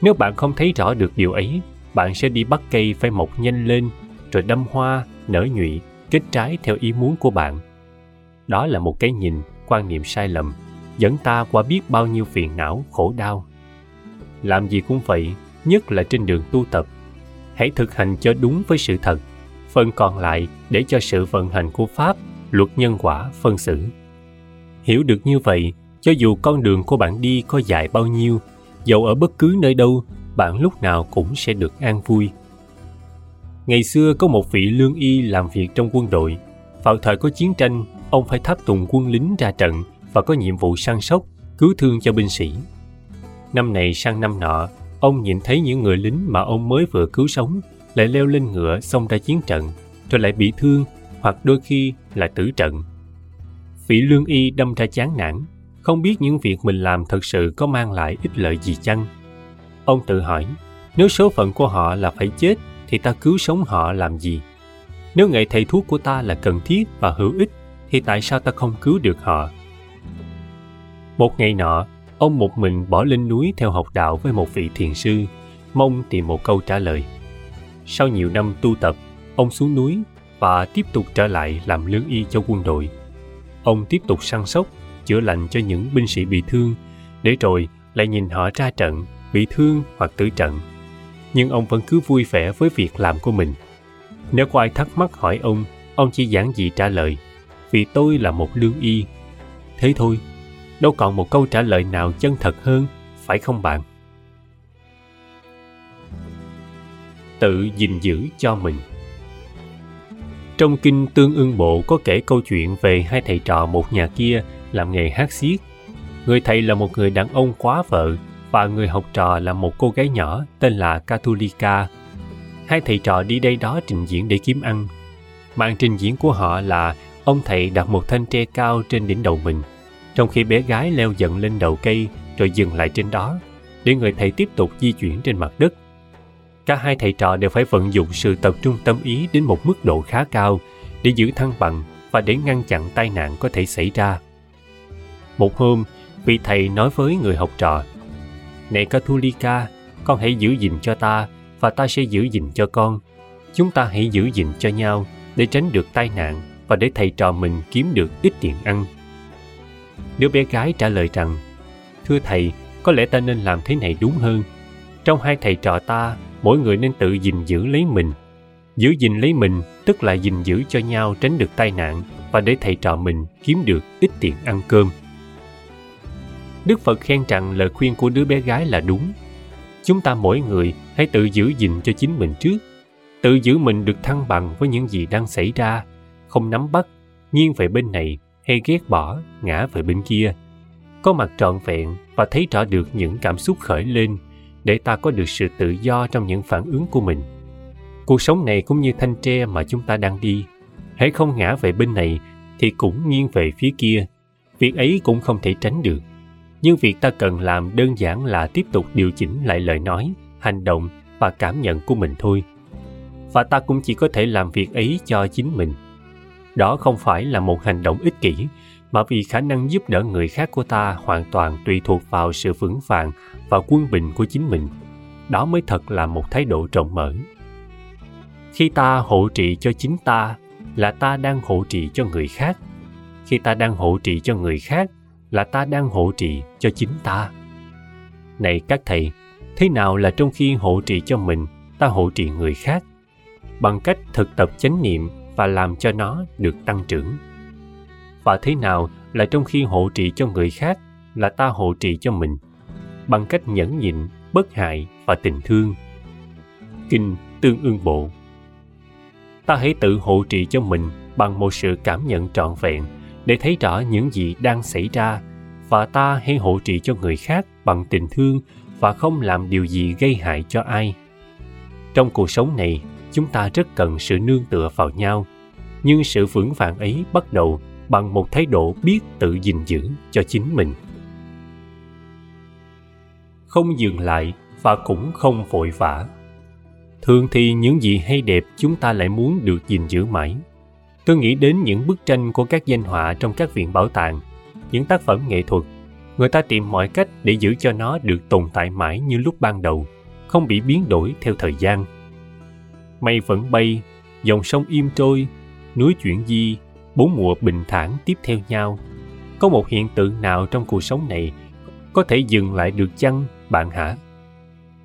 Nếu bạn không thấy rõ được điều ấy, bạn sẽ đi bắt cây phải mọc nhanh lên, rồi đâm hoa, nở nhụy, kết trái theo ý muốn của bạn. Đó là một cái nhìn, quan niệm sai lầm, dẫn ta qua biết bao nhiêu phiền não, khổ đau. Làm gì cũng vậy, nhất là trên đường tu tập, hãy thực hành cho đúng với sự thật, phần còn lại để cho sự vận hành của pháp, luật nhân quả, phân xử. Hiểu được như vậy cho dù con đường của bạn đi có dài bao nhiêu, dẫu ở bất cứ nơi đâu, bạn lúc nào cũng sẽ được an vui. Ngày xưa có một vị lương y làm việc trong quân đội. Vào thời có chiến tranh, ông phải tháp tùng quân lính ra trận và có nhiệm vụ săn sóc, cứu thương cho binh sĩ. Năm này sang năm nọ, ông nhìn thấy những người lính mà ông mới vừa cứu sống lại leo lên ngựa xông ra chiến trận, rồi lại bị thương hoặc đôi khi là tử trận. Vị lương y đâm ra chán nản không biết những việc mình làm thật sự có mang lại ích lợi gì chăng? Ông tự hỏi, nếu số phận của họ là phải chết thì ta cứu sống họ làm gì? Nếu nghệ thầy thuốc của ta là cần thiết và hữu ích thì tại sao ta không cứu được họ? Một ngày nọ, ông một mình bỏ lên núi theo học đạo với một vị thiền sư, mong tìm một câu trả lời. Sau nhiều năm tu tập, ông xuống núi và tiếp tục trở lại làm lương y cho quân đội. Ông tiếp tục săn sóc chữa lành cho những binh sĩ bị thương, để rồi lại nhìn họ ra trận, bị thương hoặc tử trận. Nhưng ông vẫn cứ vui vẻ với việc làm của mình. Nếu có ai thắc mắc hỏi ông ông chỉ giản dị trả lời, vì tôi là một lương y. Thế thôi, đâu còn một câu trả lời nào chân thật hơn, phải không bạn? Tự gìn giữ cho mình. Trong kinh tương ưng bộ có kể câu chuyện về hai thầy trò một nhà kia làm nghề hát xiết người thầy là một người đàn ông quá vợ và người học trò là một cô gái nhỏ tên là Catulica. Hai thầy trò đi đây đó trình diễn để kiếm ăn. Màn trình diễn của họ là ông thầy đặt một thanh tre cao trên đỉnh đầu mình, trong khi bé gái leo dần lên đầu cây rồi dừng lại trên đó, để người thầy tiếp tục di chuyển trên mặt đất. Cả hai thầy trò đều phải vận dụng sự tập trung tâm ý đến một mức độ khá cao để giữ thăng bằng và để ngăn chặn tai nạn có thể xảy ra. Một hôm, vị thầy nói với người học trò này Catholica, con hãy giữ gìn cho ta và ta sẽ giữ gìn cho con. Chúng ta hãy giữ gìn cho nhau để tránh được tai nạn và để thầy trò mình kiếm được ít tiền ăn. Đứa bé gái trả lời rằng, Thưa thầy, có lẽ ta nên làm thế này đúng hơn. Trong hai thầy trò ta, mỗi người nên tự gìn giữ lấy mình. Giữ gìn lấy mình tức là gìn giữ cho nhau tránh được tai nạn và để thầy trò mình kiếm được ít tiền ăn cơm. Đức Phật khen rằng lời khuyên của đứa bé gái là đúng. Chúng ta mỗi người hãy tự giữ gìn cho chính mình trước. Tự giữ mình được thăng bằng với những gì đang xảy ra, không nắm bắt, nghiêng về bên này hay ghét bỏ, ngã về bên kia. Có mặt trọn vẹn và thấy rõ được những cảm xúc khởi lên để ta có được sự tự do trong những phản ứng của mình. Cuộc sống này cũng như thanh tre mà chúng ta đang đi. Hãy không ngã về bên này thì cũng nghiêng về phía kia. Việc ấy cũng không thể tránh được nhưng việc ta cần làm đơn giản là tiếp tục điều chỉnh lại lời nói, hành động và cảm nhận của mình thôi. Và ta cũng chỉ có thể làm việc ấy cho chính mình. Đó không phải là một hành động ích kỷ, mà vì khả năng giúp đỡ người khác của ta hoàn toàn tùy thuộc vào sự vững vàng và quân bình của chính mình. Đó mới thật là một thái độ rộng mở. Khi ta hộ trì cho chính ta là ta đang hộ trì cho người khác. Khi ta đang hộ trì cho người khác là ta đang hộ trì cho chính ta. Này các thầy, thế nào là trong khi hộ trì cho mình, ta hộ trì người khác? Bằng cách thực tập chánh niệm và làm cho nó được tăng trưởng. Và thế nào là trong khi hộ trì cho người khác, là ta hộ trì cho mình? Bằng cách nhẫn nhịn, bất hại và tình thương. Kinh tương ương bộ. Ta hãy tự hộ trì cho mình bằng một sự cảm nhận trọn vẹn để thấy rõ những gì đang xảy ra và ta hãy hộ trì cho người khác bằng tình thương và không làm điều gì gây hại cho ai. Trong cuộc sống này, chúng ta rất cần sự nương tựa vào nhau, nhưng sự vững vàng ấy bắt đầu bằng một thái độ biết tự gìn giữ cho chính mình. Không dừng lại và cũng không vội vã. Thường thì những gì hay đẹp chúng ta lại muốn được gìn giữ mãi tôi nghĩ đến những bức tranh của các danh họa trong các viện bảo tàng, những tác phẩm nghệ thuật. Người ta tìm mọi cách để giữ cho nó được tồn tại mãi như lúc ban đầu, không bị biến đổi theo thời gian. Mây vẫn bay, dòng sông im trôi, núi chuyển di, bốn mùa bình thản tiếp theo nhau. Có một hiện tượng nào trong cuộc sống này có thể dừng lại được chăng, bạn hả?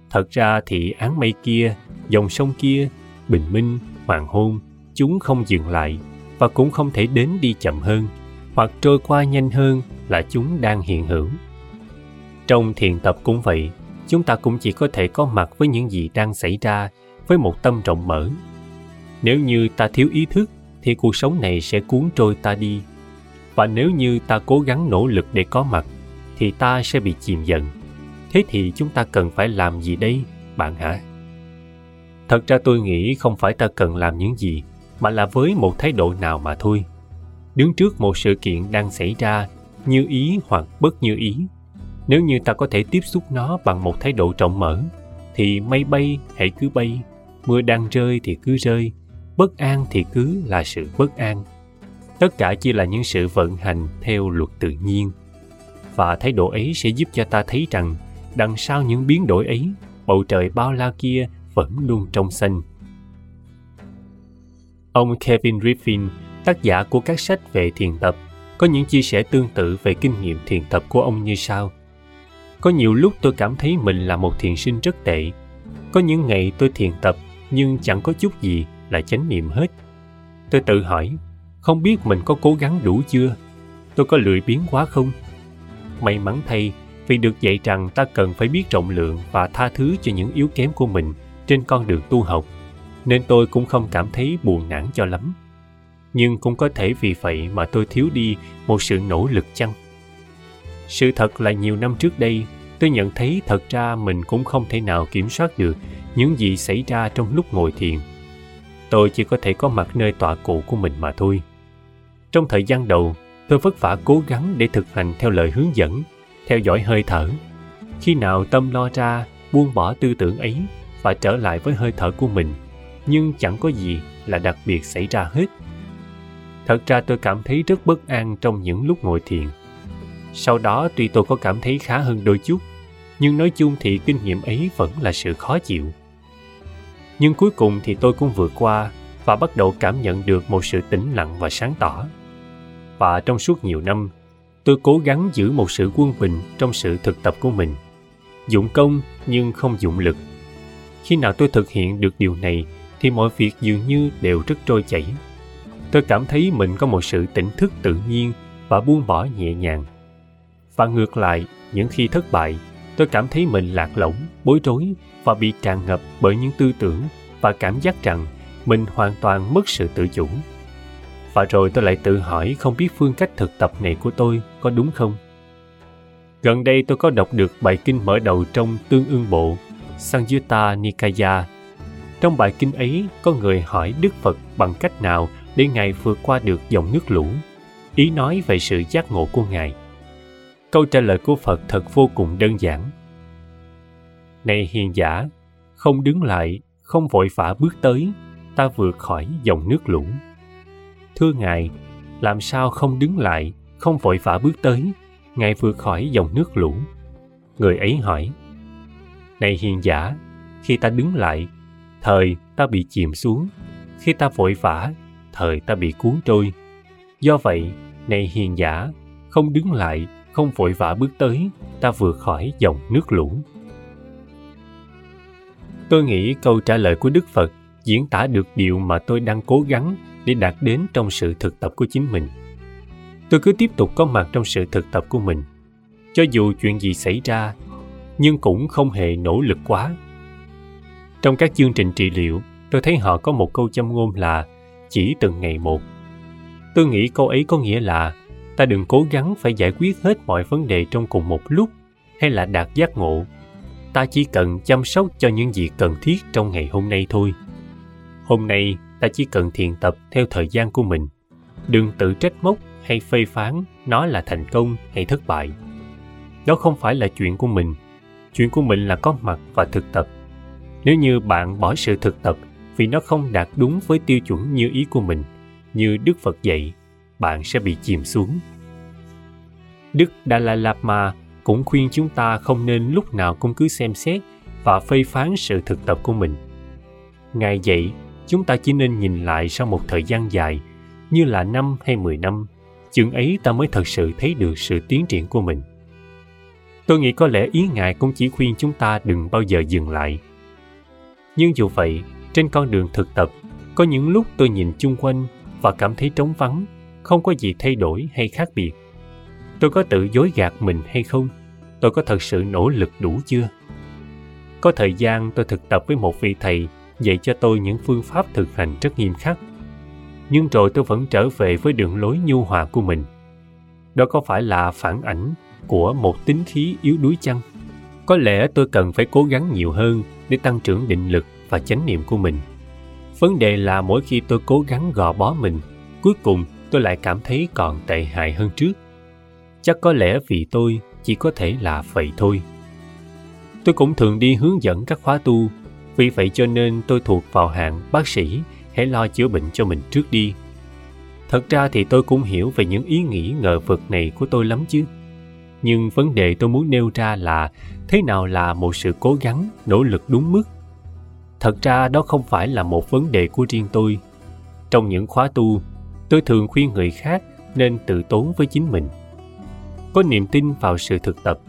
Thật ra thì áng mây kia, dòng sông kia, bình minh, hoàng hôn chúng không dừng lại và cũng không thể đến đi chậm hơn, hoặc trôi qua nhanh hơn là chúng đang hiện hữu. Trong thiền tập cũng vậy, chúng ta cũng chỉ có thể có mặt với những gì đang xảy ra với một tâm rộng mở. Nếu như ta thiếu ý thức, thì cuộc sống này sẽ cuốn trôi ta đi. Và nếu như ta cố gắng nỗ lực để có mặt, thì ta sẽ bị chìm dần. Thế thì chúng ta cần phải làm gì đây, bạn hả? Thật ra tôi nghĩ không phải ta cần làm những gì mà là với một thái độ nào mà thôi. Đứng trước một sự kiện đang xảy ra như ý hoặc bất như ý, nếu như ta có thể tiếp xúc nó bằng một thái độ rộng mở, thì mây bay hãy cứ bay, mưa đang rơi thì cứ rơi, bất an thì cứ là sự bất an. Tất cả chỉ là những sự vận hành theo luật tự nhiên. Và thái độ ấy sẽ giúp cho ta thấy rằng đằng sau những biến đổi ấy, bầu trời bao la kia vẫn luôn trong xanh ông kevin griffin, tác giả của các sách về thiền tập, có những chia sẻ tương tự về kinh nghiệm thiền tập của ông như sau. Có nhiều lúc tôi cảm thấy mình là một thiền sinh rất tệ. Có những ngày tôi thiền tập, nhưng chẳng có chút gì là chánh niệm hết. Tôi tự hỏi, không biết mình có cố gắng đủ chưa? Tôi có lười biếng quá không? May mắn thay, vì được dạy rằng ta cần phải biết trọng lượng và tha thứ cho những yếu kém của mình trên con đường tu học nên tôi cũng không cảm thấy buồn nản cho lắm. Nhưng cũng có thể vì vậy mà tôi thiếu đi một sự nỗ lực chăng? Sự thật là nhiều năm trước đây, tôi nhận thấy thật ra mình cũng không thể nào kiểm soát được những gì xảy ra trong lúc ngồi thiền. Tôi chỉ có thể có mặt nơi tọa cụ của mình mà thôi. Trong thời gian đầu, tôi vất vả cố gắng để thực hành theo lời hướng dẫn, theo dõi hơi thở. Khi nào tâm lo ra, buông bỏ tư tưởng ấy và trở lại với hơi thở của mình nhưng chẳng có gì là đặc biệt xảy ra hết. Thật ra tôi cảm thấy rất bất an trong những lúc ngồi thiền. Sau đó tuy tôi có cảm thấy khá hơn đôi chút, nhưng nói chung thì kinh nghiệm ấy vẫn là sự khó chịu. Nhưng cuối cùng thì tôi cũng vượt qua và bắt đầu cảm nhận được một sự tĩnh lặng và sáng tỏ. Và trong suốt nhiều năm, tôi cố gắng giữ một sự quân bình trong sự thực tập của mình. Dụng công nhưng không dụng lực. Khi nào tôi thực hiện được điều này thì mọi việc dường như đều rất trôi chảy. Tôi cảm thấy mình có một sự tỉnh thức tự nhiên và buông bỏ nhẹ nhàng. Và ngược lại, những khi thất bại, tôi cảm thấy mình lạc lõng, bối rối và bị tràn ngập bởi những tư tưởng và cảm giác rằng mình hoàn toàn mất sự tự chủ. Và rồi tôi lại tự hỏi không biết phương cách thực tập này của tôi có đúng không? Gần đây tôi có đọc được bài kinh mở đầu trong tương ưng bộ Sangyutta Nikaya. Trong bài kinh ấy có người hỏi Đức Phật bằng cách nào để Ngài vượt qua được dòng nước lũ. Ý nói về sự giác ngộ của Ngài. Câu trả lời của Phật thật vô cùng đơn giản. Này hiền giả, không đứng lại, không vội vã bước tới, ta vượt khỏi dòng nước lũ. Thưa Ngài, làm sao không đứng lại, không vội vã bước tới, Ngài vượt khỏi dòng nước lũ. Người ấy hỏi, Này hiền giả, khi ta đứng lại, thời ta bị chìm xuống, khi ta vội vã, thời ta bị cuốn trôi. Do vậy, này hiền giả, không đứng lại, không vội vã bước tới, ta vượt khỏi dòng nước lũ. Tôi nghĩ câu trả lời của Đức Phật diễn tả được điều mà tôi đang cố gắng để đạt đến trong sự thực tập của chính mình. tôi cứ tiếp tục có mặt trong sự thực tập của mình cho dù chuyện gì xảy ra nhưng cũng không hề nỗ lực quá trong các chương trình trị liệu, tôi thấy họ có một câu châm ngôn là chỉ từng ngày một tôi nghĩ câu ấy có nghĩa là ta đừng cố gắng phải giải quyết hết mọi vấn đề trong cùng một lúc hay là đạt giác ngộ. Ta chỉ cần chăm sóc cho những gì cần thiết trong ngày hôm nay thôi. Hôm nay, ta chỉ cần thiền tập theo thời gian của mình. Đừng tự trách móc hay phê phán nó là thành công hay thất bại. Đó không phải là chuyện của mình. Chuyện của mình là có mặt và thực tập nếu như bạn bỏ sự thực tập vì nó không đạt đúng với tiêu chuẩn như ý của mình, như đức phật dạy, bạn sẽ bị chìm xuống. Đức dalai lama cũng khuyên chúng ta không nên lúc nào cũng cứ xem xét và phê phán sự thực tập của mình. Ngài dạy, chúng ta chỉ nên nhìn lại sau một thời gian dài, như là năm hay mười năm, chừng ấy ta mới thật sự thấy được sự tiến triển của mình. Tôi nghĩ có lẽ ý ngài cũng chỉ khuyên chúng ta đừng bao giờ dừng lại nhưng dù vậy, trên con đường thực tập, có những lúc tôi nhìn chung quanh và cảm thấy trống vắng, không có gì thay đổi hay khác biệt. Tôi có tự dối gạt mình hay không? Tôi có thật sự nỗ lực đủ chưa? Có thời gian tôi thực tập với một vị thầy dạy cho tôi những phương pháp thực hành rất nghiêm khắc. Nhưng rồi tôi vẫn trở về với đường lối nhu hòa của mình. Đó có phải là phản ảnh của một tính khí yếu đuối chăng? Có lẽ tôi cần phải cố gắng nhiều hơn để tăng trưởng định lực và chánh niệm của mình. Vấn đề là mỗi khi tôi cố gắng gò bó mình, cuối cùng tôi lại cảm thấy còn tệ hại hơn trước. Chắc có lẽ vì tôi chỉ có thể là vậy thôi. Tôi cũng thường đi hướng dẫn các khóa tu, vì vậy cho nên tôi thuộc vào hạng bác sĩ hãy lo chữa bệnh cho mình trước đi. Thật ra thì tôi cũng hiểu về những ý nghĩ ngờ vực này của tôi lắm chứ. Nhưng vấn đề tôi muốn nêu ra là thế nào là một sự cố gắng, nỗ lực đúng mức? Thật ra đó không phải là một vấn đề của riêng tôi. Trong những khóa tu, tôi thường khuyên người khác nên tự tốn với chính mình. Có niềm tin vào sự thực tập,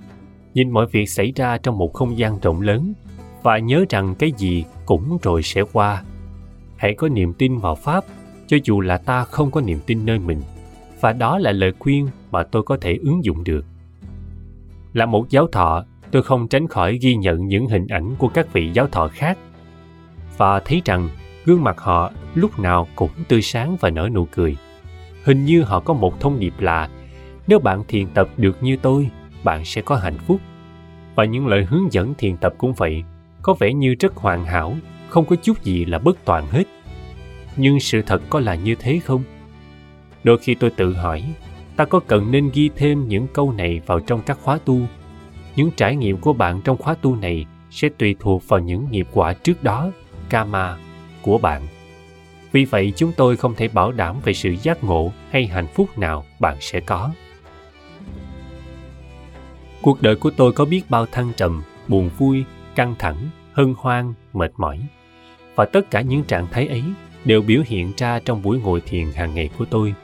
nhìn mọi việc xảy ra trong một không gian rộng lớn và nhớ rằng cái gì cũng rồi sẽ qua. Hãy có niềm tin vào pháp, cho dù là ta không có niềm tin nơi mình, và đó là lời khuyên mà tôi có thể ứng dụng được. Là một giáo thọ tôi không tránh khỏi ghi nhận những hình ảnh của các vị giáo thọ khác. Và thấy rằng, gương mặt họ lúc nào cũng tươi sáng và nở nụ cười. Hình như họ có một thông điệp là, nếu bạn thiền tập được như tôi, bạn sẽ có hạnh phúc. Và những lời hướng dẫn thiền tập cũng vậy, có vẻ như rất hoàn hảo, không có chút gì là bất toàn hết. Nhưng sự thật có là như thế không? Đôi khi tôi tự hỏi, ta có cần nên ghi thêm những câu này vào trong các khóa tu những trải nghiệm của bạn trong khóa tu này sẽ tùy thuộc vào những nghiệp quả trước đó, karma của bạn. Vì vậy, chúng tôi không thể bảo đảm về sự giác ngộ hay hạnh phúc nào bạn sẽ có. Cuộc đời của tôi có biết bao thăng trầm, buồn vui, căng thẳng, hân hoan, mệt mỏi. Và tất cả những trạng thái ấy đều biểu hiện ra trong buổi ngồi thiền hàng ngày của tôi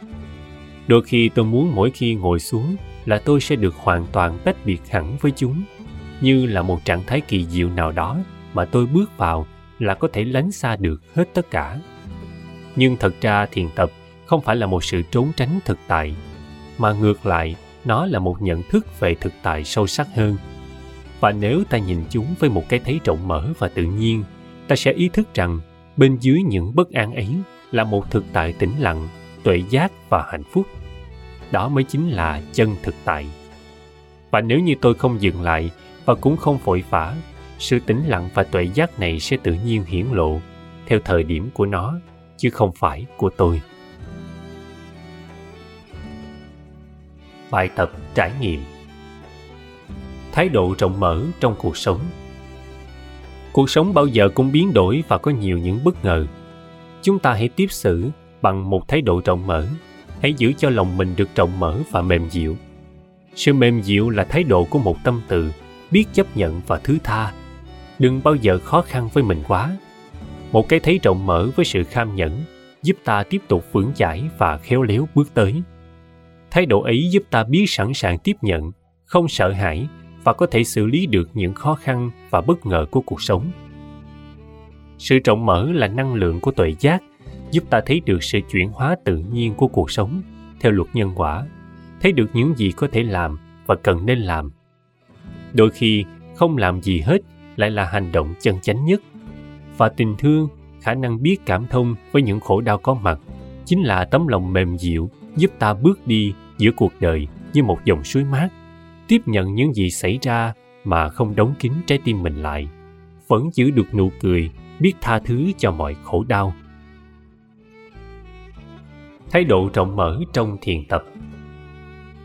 đôi khi tôi muốn mỗi khi ngồi xuống là tôi sẽ được hoàn toàn tách biệt hẳn với chúng, như là một trạng thái kỳ diệu nào đó mà tôi bước vào là có thể lánh xa được hết tất cả. Nhưng thật ra thiền tập không phải là một sự trốn tránh thực tại, mà ngược lại, nó là một nhận thức về thực tại sâu sắc hơn. Và nếu ta nhìn chúng với một cái thấy rộng mở và tự nhiên, ta sẽ ý thức rằng bên dưới những bất an ấy là một thực tại tĩnh lặng tuệ giác và hạnh phúc. Đó mới chính là chân thực tại. Và nếu như tôi không dừng lại và cũng không vội vã, sự tĩnh lặng và tuệ giác này sẽ tự nhiên hiển lộ theo thời điểm của nó, chứ không phải của tôi. Bài tập trải nghiệm. Thái độ rộng mở trong cuộc sống. Cuộc sống bao giờ cũng biến đổi và có nhiều những bất ngờ. Chúng ta hãy tiếp xử bằng một thái độ rộng mở, hãy giữ cho lòng mình được rộng mở và mềm dịu. Sự mềm dịu là thái độ của một tâm từ, biết chấp nhận và thứ tha. Đừng bao giờ khó khăn với mình quá. Một cái thấy rộng mở với sự kham nhẫn, giúp ta tiếp tục vững chãi và khéo léo bước tới. Thái độ ấy giúp ta biết sẵn sàng tiếp nhận, không sợ hãi và có thể xử lý được những khó khăn và bất ngờ của cuộc sống. Sự rộng mở là năng lượng của tuệ giác giúp ta thấy được sự chuyển hóa tự nhiên của cuộc sống theo luật nhân quả, thấy được những gì có thể làm và cần nên làm. Đôi khi, không làm gì hết lại là hành động chân chánh nhất. Và tình thương, khả năng biết cảm thông với những khổ đau có mặt chính là tấm lòng mềm dịu giúp ta bước đi giữa cuộc đời như một dòng suối mát, tiếp nhận những gì xảy ra mà không đóng kín trái tim mình lại, vẫn giữ được nụ cười, biết tha thứ cho mọi khổ đau thái độ rộng mở trong thiền tập.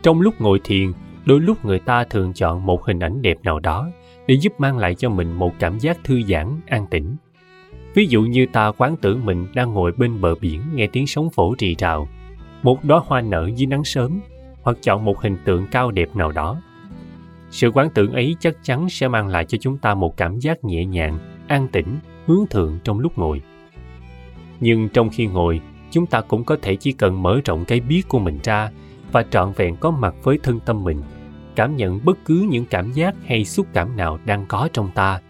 Trong lúc ngồi thiền, đôi lúc người ta thường chọn một hình ảnh đẹp nào đó để giúp mang lại cho mình một cảm giác thư giãn, an tĩnh. Ví dụ như ta quán tưởng mình đang ngồi bên bờ biển nghe tiếng sóng phổ rì rào, một đóa hoa nở dưới nắng sớm, hoặc chọn một hình tượng cao đẹp nào đó. Sự quán tưởng ấy chắc chắn sẽ mang lại cho chúng ta một cảm giác nhẹ nhàng, an tĩnh, hướng thượng trong lúc ngồi. Nhưng trong khi ngồi chúng ta cũng có thể chỉ cần mở rộng cái biết của mình ra và trọn vẹn có mặt với thân tâm mình, cảm nhận bất cứ những cảm giác hay xúc cảm nào đang có trong ta.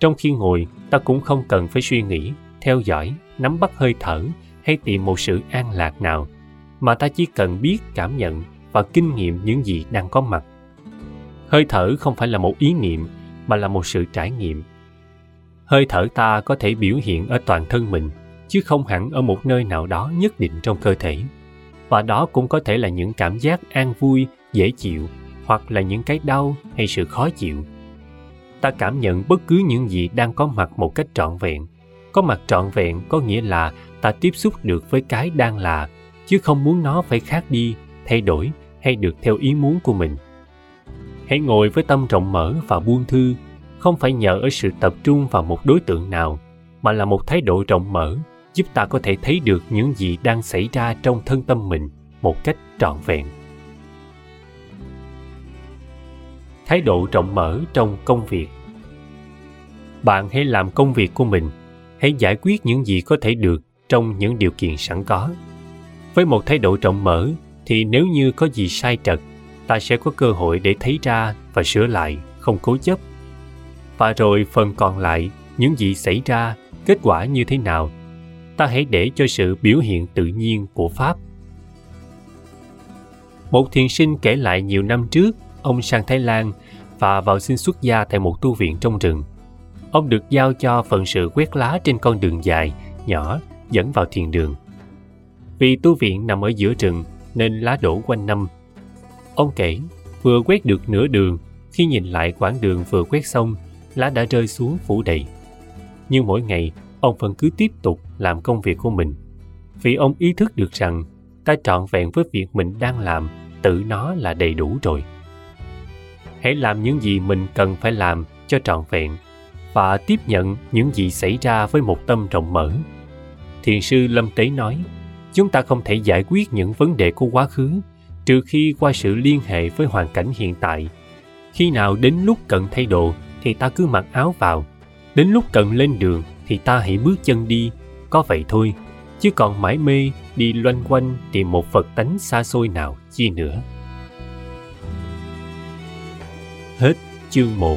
Trong khi ngồi, ta cũng không cần phải suy nghĩ, theo dõi, nắm bắt hơi thở hay tìm một sự an lạc nào, mà ta chỉ cần biết, cảm nhận và kinh nghiệm những gì đang có mặt. Hơi thở không phải là một ý niệm, mà là một sự trải nghiệm. Hơi thở ta có thể biểu hiện ở toàn thân mình chứ không hẳn ở một nơi nào đó nhất định trong cơ thể. Và đó cũng có thể là những cảm giác an vui, dễ chịu, hoặc là những cái đau hay sự khó chịu. Ta cảm nhận bất cứ những gì đang có mặt một cách trọn vẹn. Có mặt trọn vẹn có nghĩa là ta tiếp xúc được với cái đang là, chứ không muốn nó phải khác đi, thay đổi hay được theo ý muốn của mình. Hãy ngồi với tâm rộng mở và buông thư, không phải nhờ ở sự tập trung vào một đối tượng nào, mà là một thái độ rộng mở giúp ta có thể thấy được những gì đang xảy ra trong thân tâm mình một cách trọn vẹn. Thái độ rộng mở trong công việc. Bạn hãy làm công việc của mình, hãy giải quyết những gì có thể được trong những điều kiện sẵn có. Với một thái độ rộng mở thì nếu như có gì sai trật, ta sẽ có cơ hội để thấy ra và sửa lại, không cố chấp. Và rồi phần còn lại, những gì xảy ra, kết quả như thế nào ta hãy để cho sự biểu hiện tự nhiên của pháp. Một thiền sinh kể lại nhiều năm trước, ông sang thái lan và vào xin xuất gia tại một tu viện trong rừng. Ông được giao cho phận sự quét lá trên con đường dài, nhỏ, dẫn vào thiền đường. Vì tu viện nằm ở giữa rừng nên lá đổ quanh năm. Ông kể, vừa quét được nửa đường, khi nhìn lại quãng đường vừa quét xong, lá đã rơi xuống phủ đầy. Nhưng mỗi ngày, ông vẫn cứ tiếp tục làm công việc của mình. Vì ông ý thức được rằng, ta trọn vẹn với việc mình đang làm, tự nó là đầy đủ rồi. Hãy làm những gì mình cần phải làm cho trọn vẹn và tiếp nhận những gì xảy ra với một tâm rộng mở. Thiền sư lâm tế nói, chúng ta không thể giải quyết những vấn đề của quá khứ trừ khi qua sự liên hệ với hoàn cảnh hiện tại. Khi nào đến lúc cần thay đồ thì ta cứ mặc áo vào, đến lúc cần lên đường thì ta hãy bước chân đi có vậy thôi, chứ còn mãi mê đi loanh quanh tìm một phật tánh xa xôi nào chi nữa. Hết chương 1